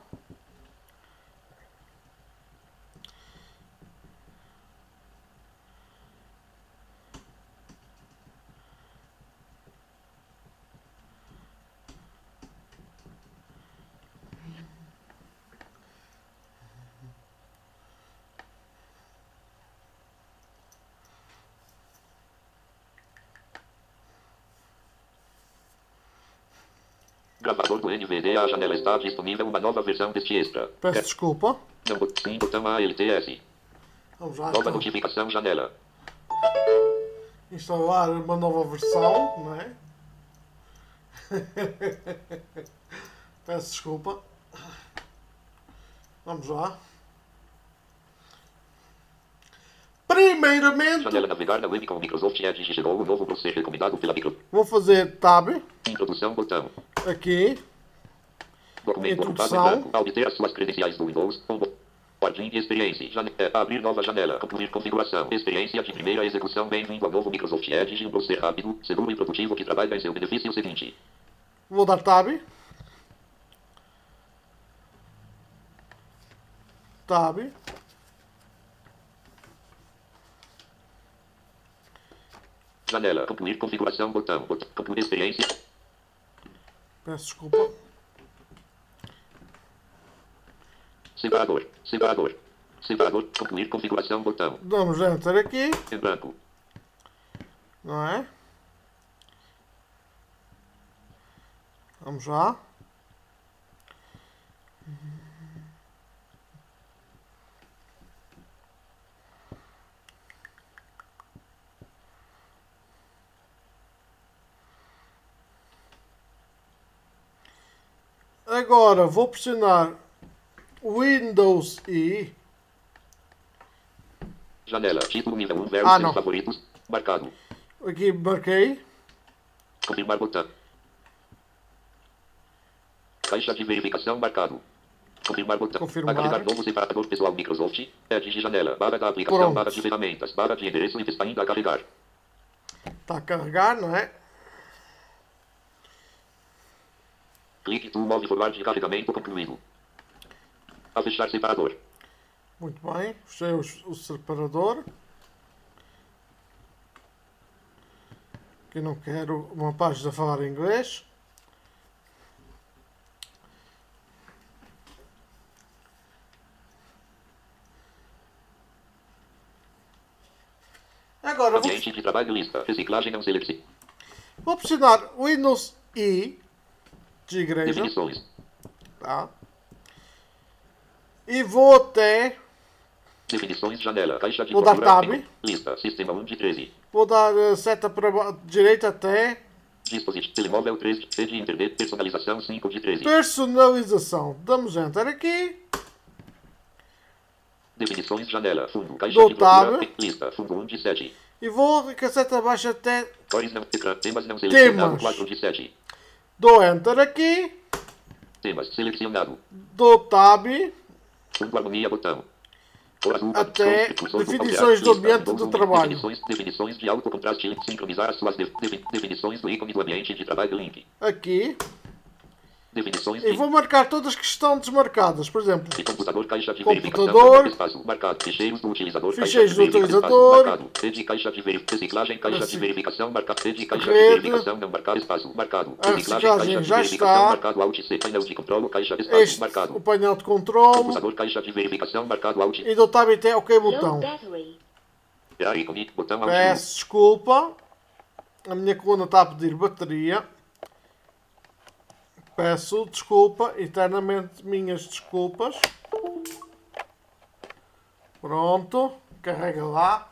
Do NVDA. A janela está disponível uma nova versão deste extra. Peço desculpa. Não, sim, botão ALTS. Vamos lá. Nova então. notificação janela. instalar uma nova versão, não é? (laughs) Peço desculpa. Vamos lá. Primeiramente, Janela navegar na web com Microsoft Edge gerou o novo processo recomendado pela Microsoft. vou fazer tab Introdução botão. aqui. Introdução. obter as suas credenciais do Windows. Ordem de experiência. É, abrir nova janela. Concluir configuração. Experiência de primeira execução. Bem-vindo ao novo Microsoft Edge. Um processo rápido, seguro e produtivo que trabalha em seu benefício seguinte. Vou dar tab. Tab. Janela. Concluir configuração. Botão. Bot- Concluir experiência. Peço desculpa. Separador. Separador. Separador. Concluir configuração. Botão. Damos enter aqui, Em branco. não é? Vamos lá. Agora vou pressionar Windows E. Janela. Título nível 1. Ver Ah, não. favoritos. Marcado. Aqui marquei. Confirmar botão. Caixa de verificação marcado. Confirmar botão. Confirmar. Agregar novo separador pessoal Microsoft. Edge janela. Barra da aplicação. Pronto. Barra de ferramentas. Barra de endereço e está ainda a carregar. Está a carregar, não é? Clique to move forward de carregamento concluído. Fechar separador. Muito bem. Fechei o, o separador. Que não quero uma página a falar inglês. Agora vou, de trabalho lista. Reciclagem não selecione. vou pressionar Windows I de igreja. Definições. Tá? E vou até. Definições janela. Caixa de Vou dar tab. Lista. Sistema 1 de 13. Vou dar eh, seta para direita até. Dispositivo. Telemóvel 3 de rede internet. Personalização 5 de 13. Personalização. Damos enter aqui. Definições janela. Fundo. Caixa Dou de tab. Lista. Fundo 1 de 7. E vou com a seta abaixo até. Cores não. Ecrã. Temas não selecionado. Temas. 4 de 7. Dou enter aqui. Temas. Selecionado. Dou tab. Fundo harmonia botão. Azul, Até definições do ambiente do trabalho. Definições, definições de alto contraste. Sincronizar as suas de- defi- definições do ícone do ambiente de trabalho link. Aqui. Definições E vou marcar todas que estão desmarcadas. Por exemplo. de computador, caixa de Computador. verificação, espaço, marcado, ficheiros do utilizador, Ficheiros caixa de do verificação, utilizador. marcado, rede, caixa de reciclagem, caixa Reci- de verificação, marcado, rede, caixa Rede. de verificação, não marcado, espaço, marcado, A reciclagem caixa de já verificação, está. marcado, alt C, painel de controle, caixa de espaço, Este. marcado, O painel de controle. computador, caixa de verificação, marcado, alt, E dou tab até OK botão. Peço desculpa. A minha coluna está a pedir bateria. Peço desculpa, eternamente minhas desculpas. Pronto, carrega lá.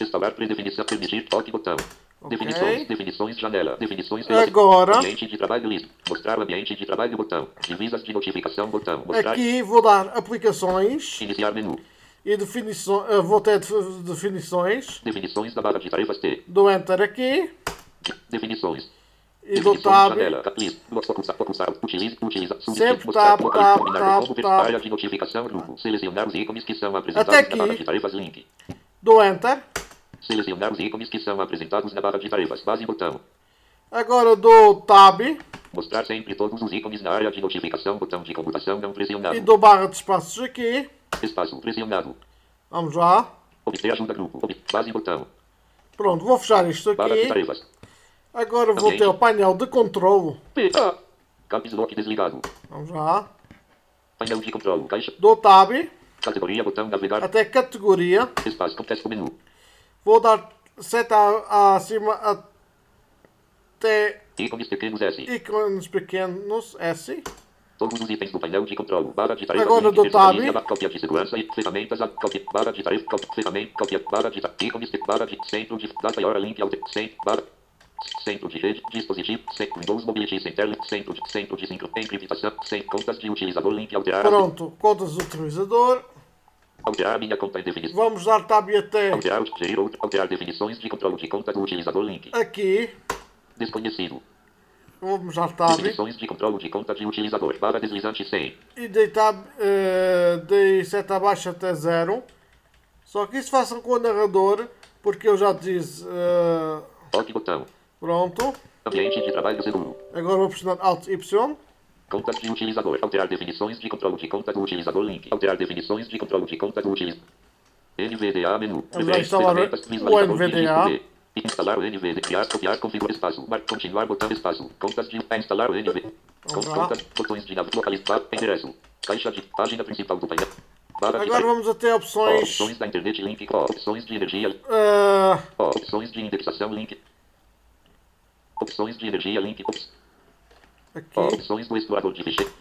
Instalar predefinição, permitir, toque botão. Definições, definições, janela, definições, Agora- ambiente de trabalho lista, mostrar o ambiente de trabalho botão, divisas de notificação botão, mostrar, Aqui vou dar aplicações iniciar menu, e definições. Vou ter def- definições. definições da barra de tarefas T, Dou enter aqui de- definições, e definições, tab. Sempre tab, tab, tab, tab. área de notificação, grupo, selecionar os ícones que são apresentados na barra aqui. de tarefas. Link, Dou enter. selecionar os ícones que são apresentados na barra de tarefas, base botão, Agora dou tab. Mostrar sempre todos os ícones na área de notificação, botão de computação não pressionado, e dou barra de espaços aqui. espaço pressionado, Vamos lá. obter ajuda grupo, base botão, Pronto, vou fechar isto barra de aqui. tarefas, Agora vou ter o painel de controle. A, caps lock desligado, Vamos lá. painel de controle, caixa, Dou tab categoria, botão navegar, até categoria. espaço, contexto menu, Vou dar seta acima até ícones pequenos S, ícones pequenos S. Todos os itens do painel de controle, barra de tarefas, Agora do tab. cópia de segurança e ferramentas, cópia, barra de tarefa, cópia, ferramenta, cópia, barra de ícones, barra de centro de data hora, link, alter, centro, barra, centro de rede, dispositivo, Windows Mobility Center, centro de, centro de sincro, encriptação, centro, contas de utilizador, link, alterar, Pronto, contas do utilizador. alterar minha conta em definição, Vamos dar tab até alterar, gerir alterar definições de controle de conta do utilizador, link, aqui. desconhecido, Vamos dar tab definições de controle de conta de utilizador, barra deslizante 100, e dei tab, eh, dei seta abaixo até zero. Só que isso façam com o narrador, porque eu já disse. eh, toque botão, pronto. ambiente de trabalho seguro. Agora vou pressionar Alt Y. Contas de utilizador. Alterar definições de controle de conta do utilizador link. Alterar definições de controle de conta do utilizador. NVDA menu. Vamos instalar o NVDA. Instalar o NVDA. Criar, copiar, configurar espaço. Mar, continuar botão espaço. Contas de instalar o NVDA. Contas, botões de nav- localizar, endereço. Caixa de página principal do painel. Agora vamos até opções. opções da internet link. Opções de energia. eh, Ó, opções de indexação link. Opções de energia link. Aqui. opções do explorador de ficheiros.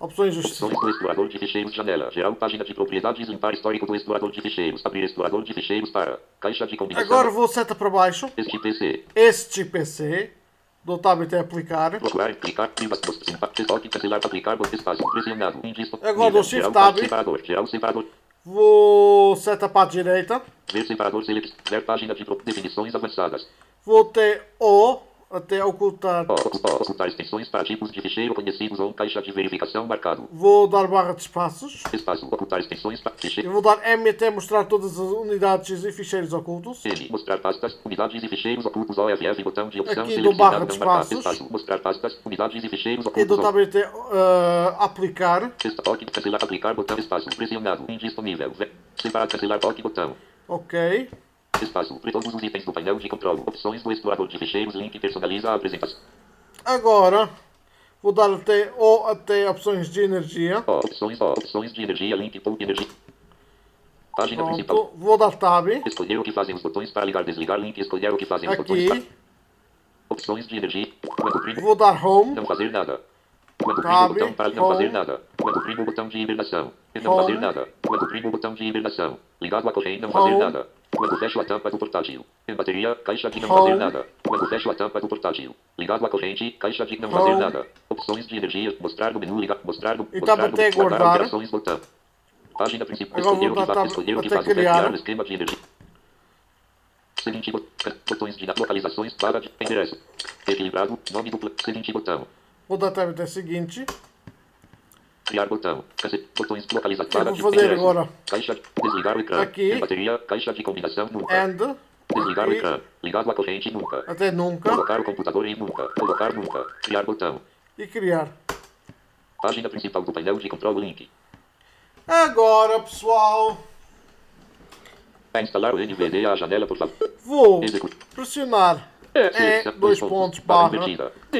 Opções Opções do explorador de ficheiros janela. Geral página de propriedades. Limpar histórico do explorador de ficheiros. Abrir explorador de ficheiros para. Caixa de combinação. Agora vou seta para baixo. Este PC. Este PC. Dou tab até aplicar. Procurar, clicar, privas, estoque, cancelar, aplicar, espaço, pressionado, Agora dou Shift Tab. separador, geral, separador, Vou seta para a direita. ver separador, select, ver página de definições avançadas, Vou ter O até ocultar. Ocultar extensões para tipos de ficheiro conhecidos ou caixa de verificação marcado. Vou dar barra de espaços. Espaço. Ocultar extensões para Eu ficheiro. vou dar M até mostrar todas as unidades e ficheiros ocultos. N. Mostrar pastas, unidades e ficheiros ocultos. OFF. Botão de opção Aqui dou barra de espaços. Espaço. Mostrar pastas, unidades e ficheiros E ocultos. dou tab até ah, aplicar. Sexta toque, cancelar, aplicar, botão, espaço, pressionado, indisponível, Ve- separar, cancelar, toque, botão, Ok. Espaço, todos os itens do painel de controle, opções do explorador de ficheiros, link, personaliza a apresentação, Agora vou dar até ou até opções de energia. ó, opções, ó, opções de energia, link, pouco energia, página principal, Pronto. Vou dar tab. escolher o que fazem os botões para ligar, desligar, link, escolher o que fazem os botões para, Aqui. opções de energia, Vou dar home. não fazer nada, quando primo o botão para não home. fazer nada, quando primo o botão de hibernação, não Home. fazer nada, quando primo o botão de hibernação, ligado à corrente, não fazer Home. nada, quando fecho a tampa do portátil, em bateria, caixa de não Home. fazer nada, quando fecho a tampa do portátil, ligado à corrente, caixa de não fazer Home. nada, opções de energia, mostrar no menu, ligar, mostrar no, E mostrar no, guardar guardar. alterações, botão, página principal, escolher o que faz, escolher o que faz, criar. o esquema de energia. Seguinte bot- botões de localizações, barra de endereço. Equilibrado, nome do seguinte botão. Vou dar tab até seguinte. Criar botão. Botões de localização. Eu vou de fazer endereço. agora. Caixa de desligar o ecrã. Aqui. Bateria, caixa de combinação nunca. And Desligar o aqui. ecrã. Ligado à corrente nunca. até nunca. Colocar o computador em nunca. Colocar nunca. Criar botão. E criar. Página principal do painel de controle link. Agora, pessoal, Para instalar o NVD à janela, por favor. vou pressionar É, E, dois pontos, barra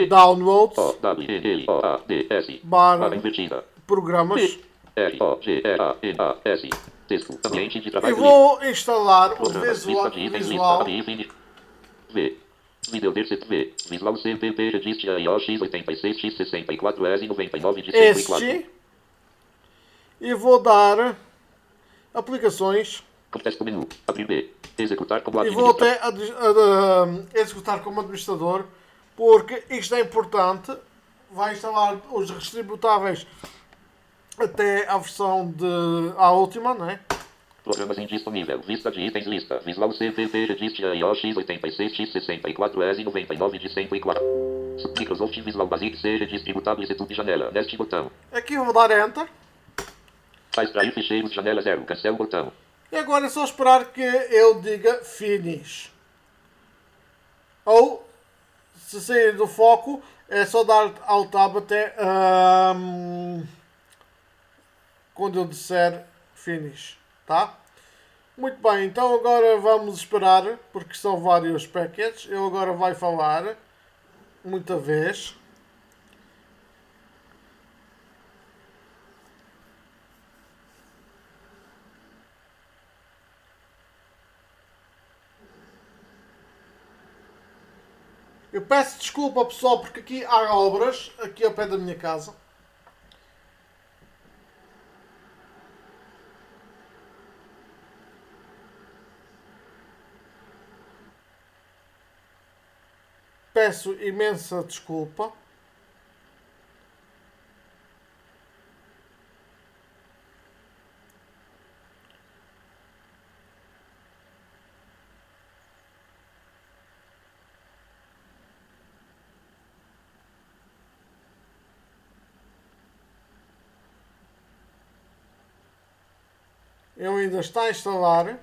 downloads, O, O, A. Barra invertida. Programas. E. Texto. Ambiente de E vou instalar o visual, visual. V. V. Visual CPP Registra IOX 86 X 64 S 99 de 104. este e vou dar aplicações Contexto menu. Abrir B. Executar como e vou administrador. até ah, executar como administrador porque isto é importante vai instalar os distributáveis até a versão de a última, não é? Programas indisponível. Vista de itens lista. Visual CPP Registra IOX 86 X 64 S 99 de 104. Microsoft Visual Basic C Redistributável Setup janela. Neste botão. Aqui eu vou dar Enter Para extrair ficheiros janela 0. Cancel botão. e agora é só esperar que eu diga Finish. Ou, se sair do foco, é só dar Alt Tab até ahm, quando eu disser Finish. Tá? Muito bem, então agora vamos esperar, porque são vários packets. Eu agora vai falar muita vez. Eu peço desculpa pessoal porque aqui há obras, aqui ao pé da minha casa. Peço imensa desculpa. Eu ainda está a instalar.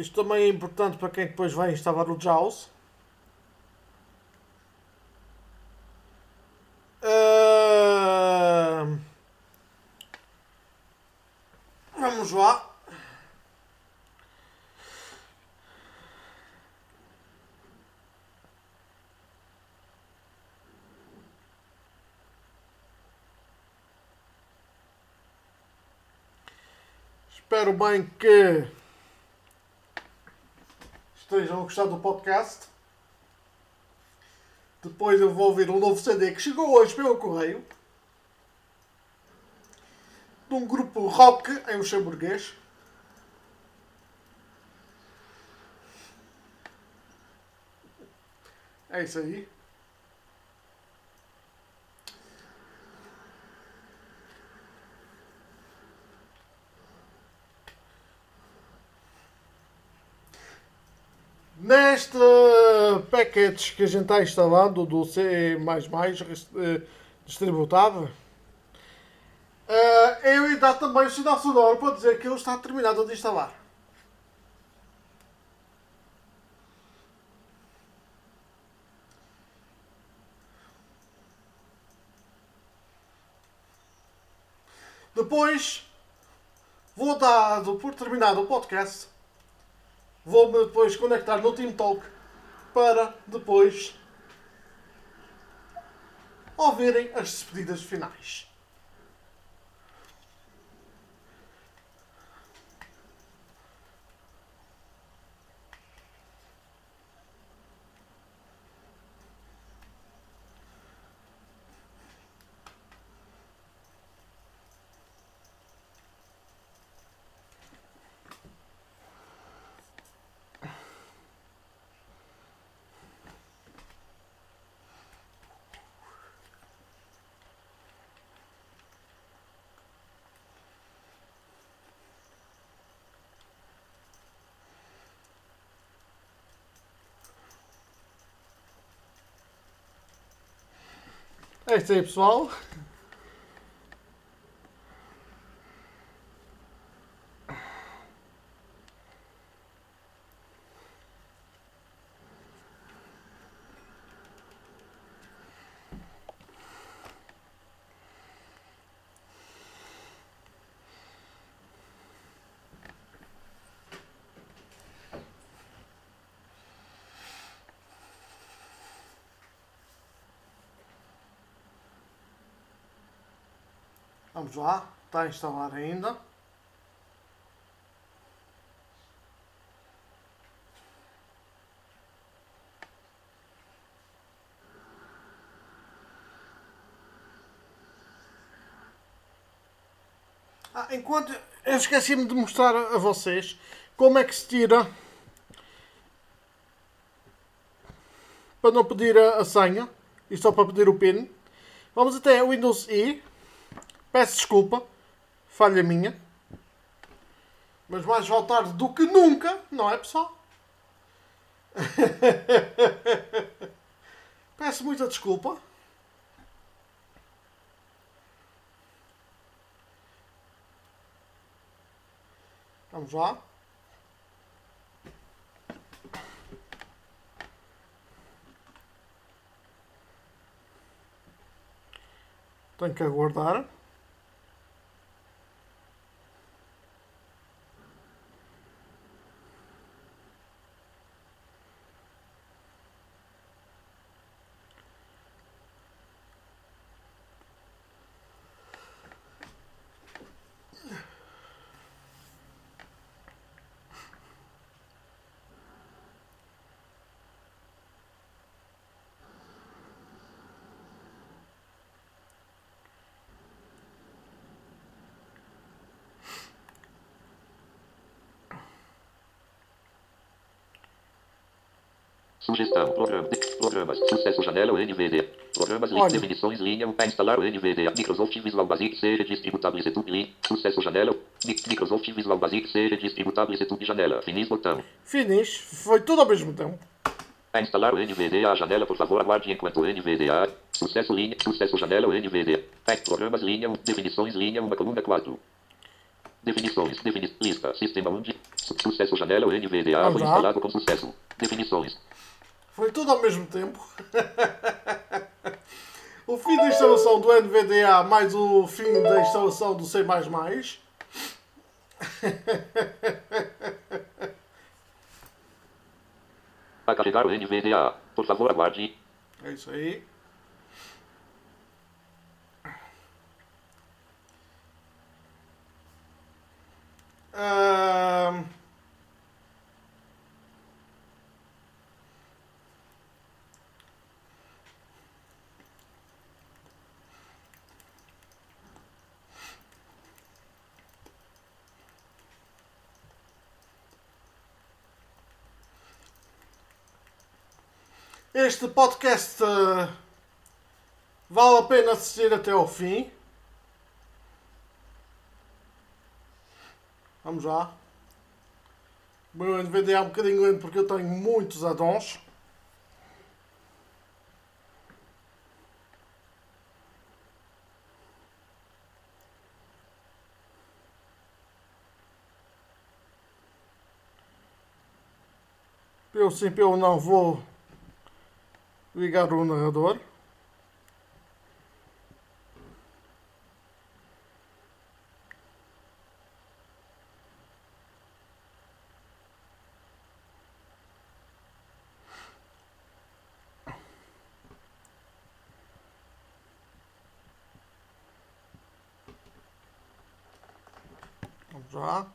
Isto também é importante para quem depois vai instalar o JAWS. Ahn, Vamos lá. Espero bem que estejam a gostar do podcast. Depois eu vou ouvir um novo CD que chegou hoje pelo correio. De um grupo rock em luxemburguês. É isso aí. Neste package que a gente está instalando do C eh, distributado, eh, eu ainda também o sinal sonoro para dizer que ele está terminado de instalar. Depois vou dar por terminado o podcast. Vou-me depois conectar no TeamTalk para depois ouvirem as despedidas finais. É isso aí, Vamos lá, está a instalar ainda. Ah, enquanto eu esqueci-me de mostrar a vocês como é que se tira para não pedir a, a senha e só para pedir o PIN. Vamos até Windows I Peço desculpa, falha minha. Mas mais vale tarde do que nunca, não é pessoal? (laughs) Peço muita desculpa. Vamos lá. Tenho que aguardar. Sugestão. Programa. Programas. Sucesso janela NVDA. Programas. Link. Definições. Linha. Para instalar o NVDA. Microsoft Visual Basic. Seja distributável YouTube. Link. Sucesso janela. Mi- Microsoft Visual Basic. Seja distributável YouTube janela. Finis botão. Finis. Foi tudo ao mesmo tempo. Para instalar o NVDA. A janela, por favor, aguarde enquanto o NVDA. Sucesso linha. Sucesso janela. O NVDA. Programas. Linha. Definições. Linha. Uma coluna 4. Definições. Defini lista. Sistema 1 de. Su- Sucesso janela. O NVDA. Foi instalado com sucesso. Definições. Foi tudo ao mesmo tempo. (laughs) o fim da instalação do NVDA mais o fim da instalação do C++. (laughs) Para carregar o NVDA. Por favor, aguarde. É isso aí. Ahn. Este podcast eh, vale a pena assistir até ao fim. Vamos lá. O meu NVDA é um bocadinho lento porque eu tenho muitos addons. Eu sim, eu não vou ligar o narrador. Vamos lá.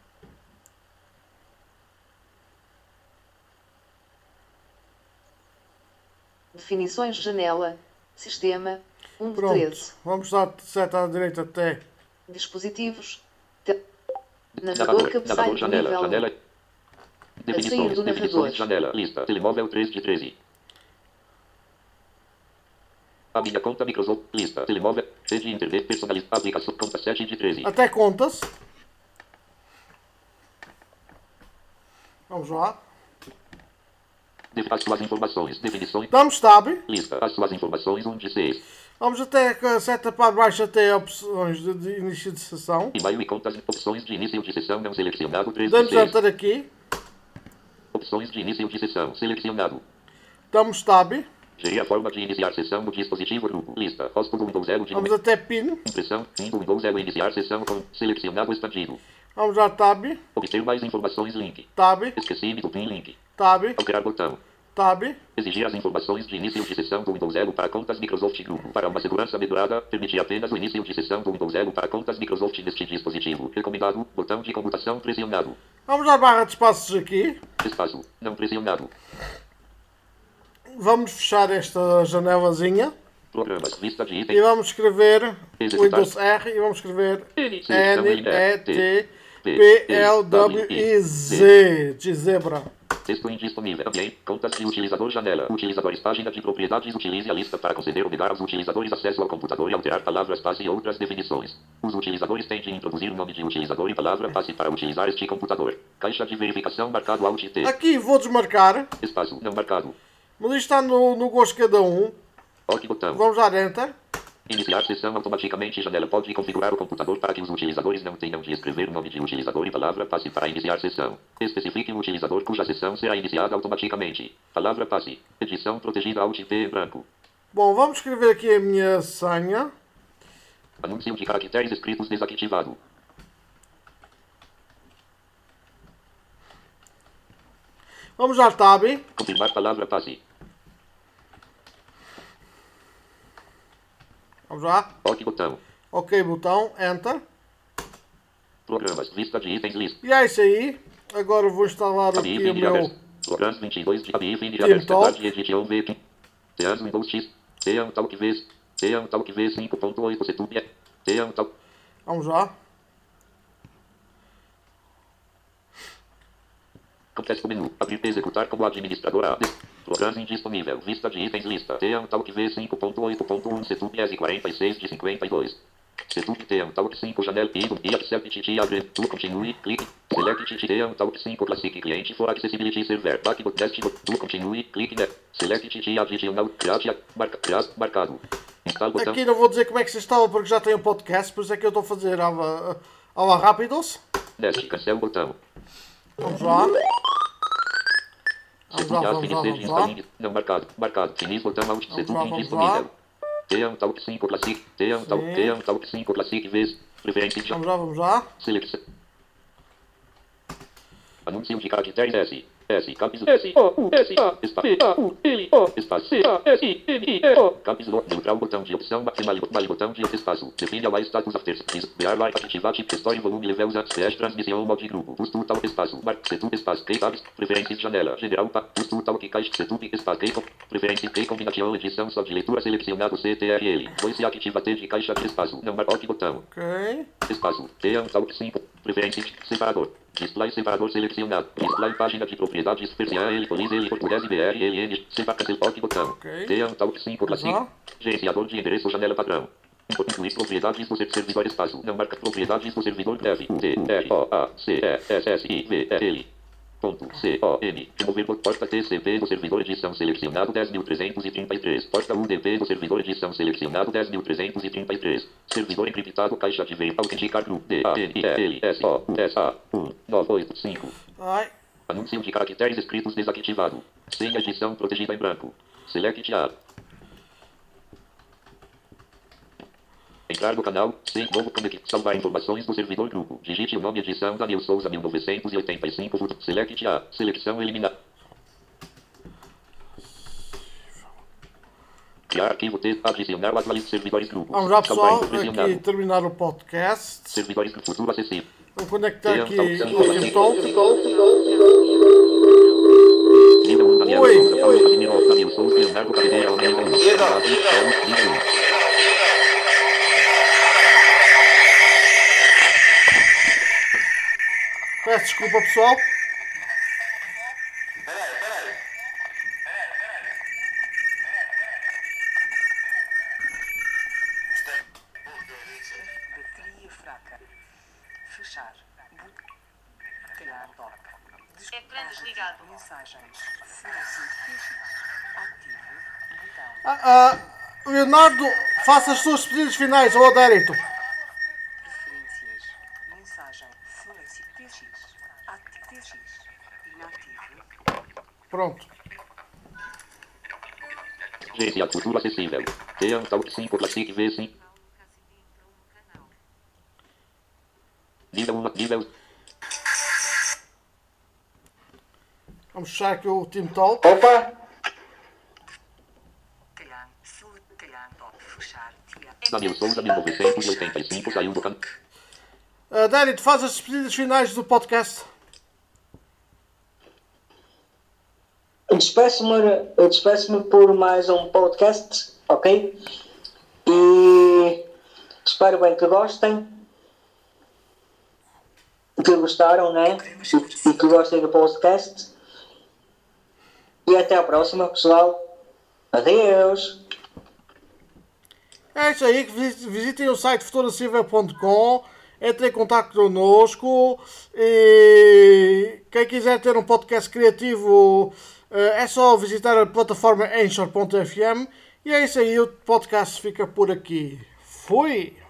Definições janela. Sistema. 1 de Pronto. 13. Vamos dar seta à direita até. Dispositivos. Te... Navegador cabeçalho janela, nível. janela. Definições, do definições, janela, lista, telemóvel 3 de 13. A minha conta Microsoft, lista, telemóvel, rede internet personalizada, aplicação, conta 7 de 13. Até contas. Vamos lá. Def- As suas informações, definições, Damos tab. lista, as suas informações 1 de 6. Vamos até a seta para baixo até opções de, de início de sessão. E-mail e contas, opções de início de sessão não selecionado 3 de Damos 6. enter aqui. Opções de início de sessão, selecionado. Damos tab. Gerir a forma de iniciar sessão no dispositivo grupo, lista, host do Windows 0 de Vamos até pin. impressão, do Windows 0 iniciar sessão com selecionado expandido. Vamos dar tab. Obter mais informações, link. Tab. Esqueci-me do PIN link. Tab. Alterar botão. Tab. Exigir as informações de início de sessão do Windows 0 para contas Microsoft Grupo. Para uma segurança melhorada, permitir apenas o início de sessão do Windows 0 para contas Microsoft neste dispositivo. Recomendado, botão de comutação pressionado. Vamos dar barra de espaços aqui. Espaço, não pressionado. Vamos fechar esta janelazinha. Programas, lista de E itens. vamos escrever Executar. Windows R e vamos escrever N, E, T, P, L, W, Z. De zebra. Texto indisponível. Ambiente. Contas de utilizador janela. Utilizadores página de propriedades. Utilize a lista para conceder ou negar aos utilizadores acesso ao computador e alterar palavras passe e outras definições. Os utilizadores têm de introduzir o nome de utilizador e palavra passe para utilizar este computador. Caixa de verificação marcado Alt T. Aqui vou desmarcar. Espaço não marcado. Mas está no, no gosto de cada um. OK botão. Vamos dar Enter. Iniciar sessão automaticamente. Janela pode configurar o computador para que os utilizadores não tenham de escrever o nome de utilizador e palavra passe para iniciar sessão. Especifique o utilizador cuja sessão será iniciada automaticamente. Palavra passe. Edição protegida Alt T em branco. Bom, vamos escrever aqui a minha senha. Anúncio de caracteres escritos desativado. Vamos dar Tab. Confirmar palavra passe. Vamos lá. OK botão. Ok, botão. Enter. Programas. Lista de itens list. E é isso aí. Agora vou instalar ABI aqui o meu... Programas 22 de ABI fim de Team aberto. Talk. Start de edição V. Team Windows X. Team Talk V. Team Talk V 5.8 Setup. Team Talk. Vamos lá. Contexto menu. Abrir e executar como administrador Programa indisponível. Lista de itens lista. Team Talk V 5.8.1 Setup S46 de 52. Setup Team Talk 5 janela Ido e Accept TT abre. Tu continue. Clique. Select TT Team Talk 5 Classic Client for Accessibility Server. Backbot Test. Tu continue. Clique. Ne. Select TT Additional. Create. Marca. Create. Marcado. Aqui não vou dizer como é que se instala porque já tem um podcast, por isso é que eu estou a fazer aula, aula rápidos. Neste. Cancel botão. Vamos lá. Vamos lá, vamos lá, Admin vamos Settings lá. Time. Não marcado. Marcado. Finish botão Alt. Vamos Setup lá, vamos indisponível. Team Talk 5 Classic. Team Talk. Sim. Team Talk 5 Classic vez. Preferência de Vamos lá, vamos lá. Select. Anúncio de caracteres S. S. Caps. S. O. U. S. A. Espaço. P. A. U. L. O. Espaço. C. A. S. I. N. I. E. O. Caps. Lock. Neutral. Botão de opção. Maximal. Mais botão de espaço. Define a status after. Bear like. Activate. Story. Volume. Level. Slash. Transmissão. Mod. Grupo. Custo. Tal. Espaço. Mark. Setup. Espaço. Key. Tabs. Preferências. Janela. General. Pa. Custo. Tal. Que caixa. Setup. Espaço. Key. Preferência. Key. Combinação. Edição. Só de leitura. Selecionado. CTRL. Voice. Ativa. T. De caixa. de Espaço. Não marca. Ok. Botão. Ok. Espaço. Team Talk 5. Preferência. Separador. Display separador selecionado. Display página de propriedades. Persian. L. Police. L. Português. BR. L. N. Separa. Ok. Botão. Ok. Team Talk 5. Vamos lá. Classic. Gerenciador de endereço. Janela padrão. Incluir propriedades do ser- servidor espaço. Não marca propriedades do servidor greve. U. T. R. O. A. C. E. S. S. I. V. E. L. Ponto C-O-M. Remover por porta TCP do servidor edição selecionado 10.333. Porta UDP do servidor edição selecionado 10.333. Servidor encriptado caixa de veio. Autenticar grupo D-A-N-I-L-S-O-U-S-A 1985. Ai. Anúncio de caracteres escritos desativado. Sem edição protegida em branco. Select A. Entrar no canal, sem novo conect, salvar informações do servidor grupo. Digite o nome edição Daniel Souza 1985. fut- Select A. Seleção eliminar. Criar arquivo T. Adicionar o atualiz servidores grupo. Vamos lá, pessoal. Aqui terminar o podcast. Servidores futuro acessível. Vou conectar aqui Então, o. Nível 1, Daniel Oi. Peço desculpa, pessoal. Bateria fraca. Fechar. Calhar dock. Ecrã desligado. Mensagens. Ativo. Botão. Ah, ah, Leonardo, faça as suas pedidas finais ao adérito. Preferências. Mensagem. Silêncio. TX. Ativo. TX. Inativo. Pronto. Gerenciar futuro acessível. Team Talk 5 Classic V5. Nível 1, nível Vamos fechar aqui o. Opa! Dock. Fechar. Tia. Daniel Souza 1985 saiu do canal. Adérito, faz as pedidas finais do podcast. Despeço-me despeço por mais um podcast, ok? E espero bem que gostem. Que gostaram, né? E, que gostem do podcast. E até a próxima, pessoal. Adeus. É isso aí, que visi- visitem o site futuracível.com, entrem em contato connosco e quem quiser ter um podcast criativo é só visitar a plataforma Anchor.fm e é isso aí, o podcast fica por aqui. Fui!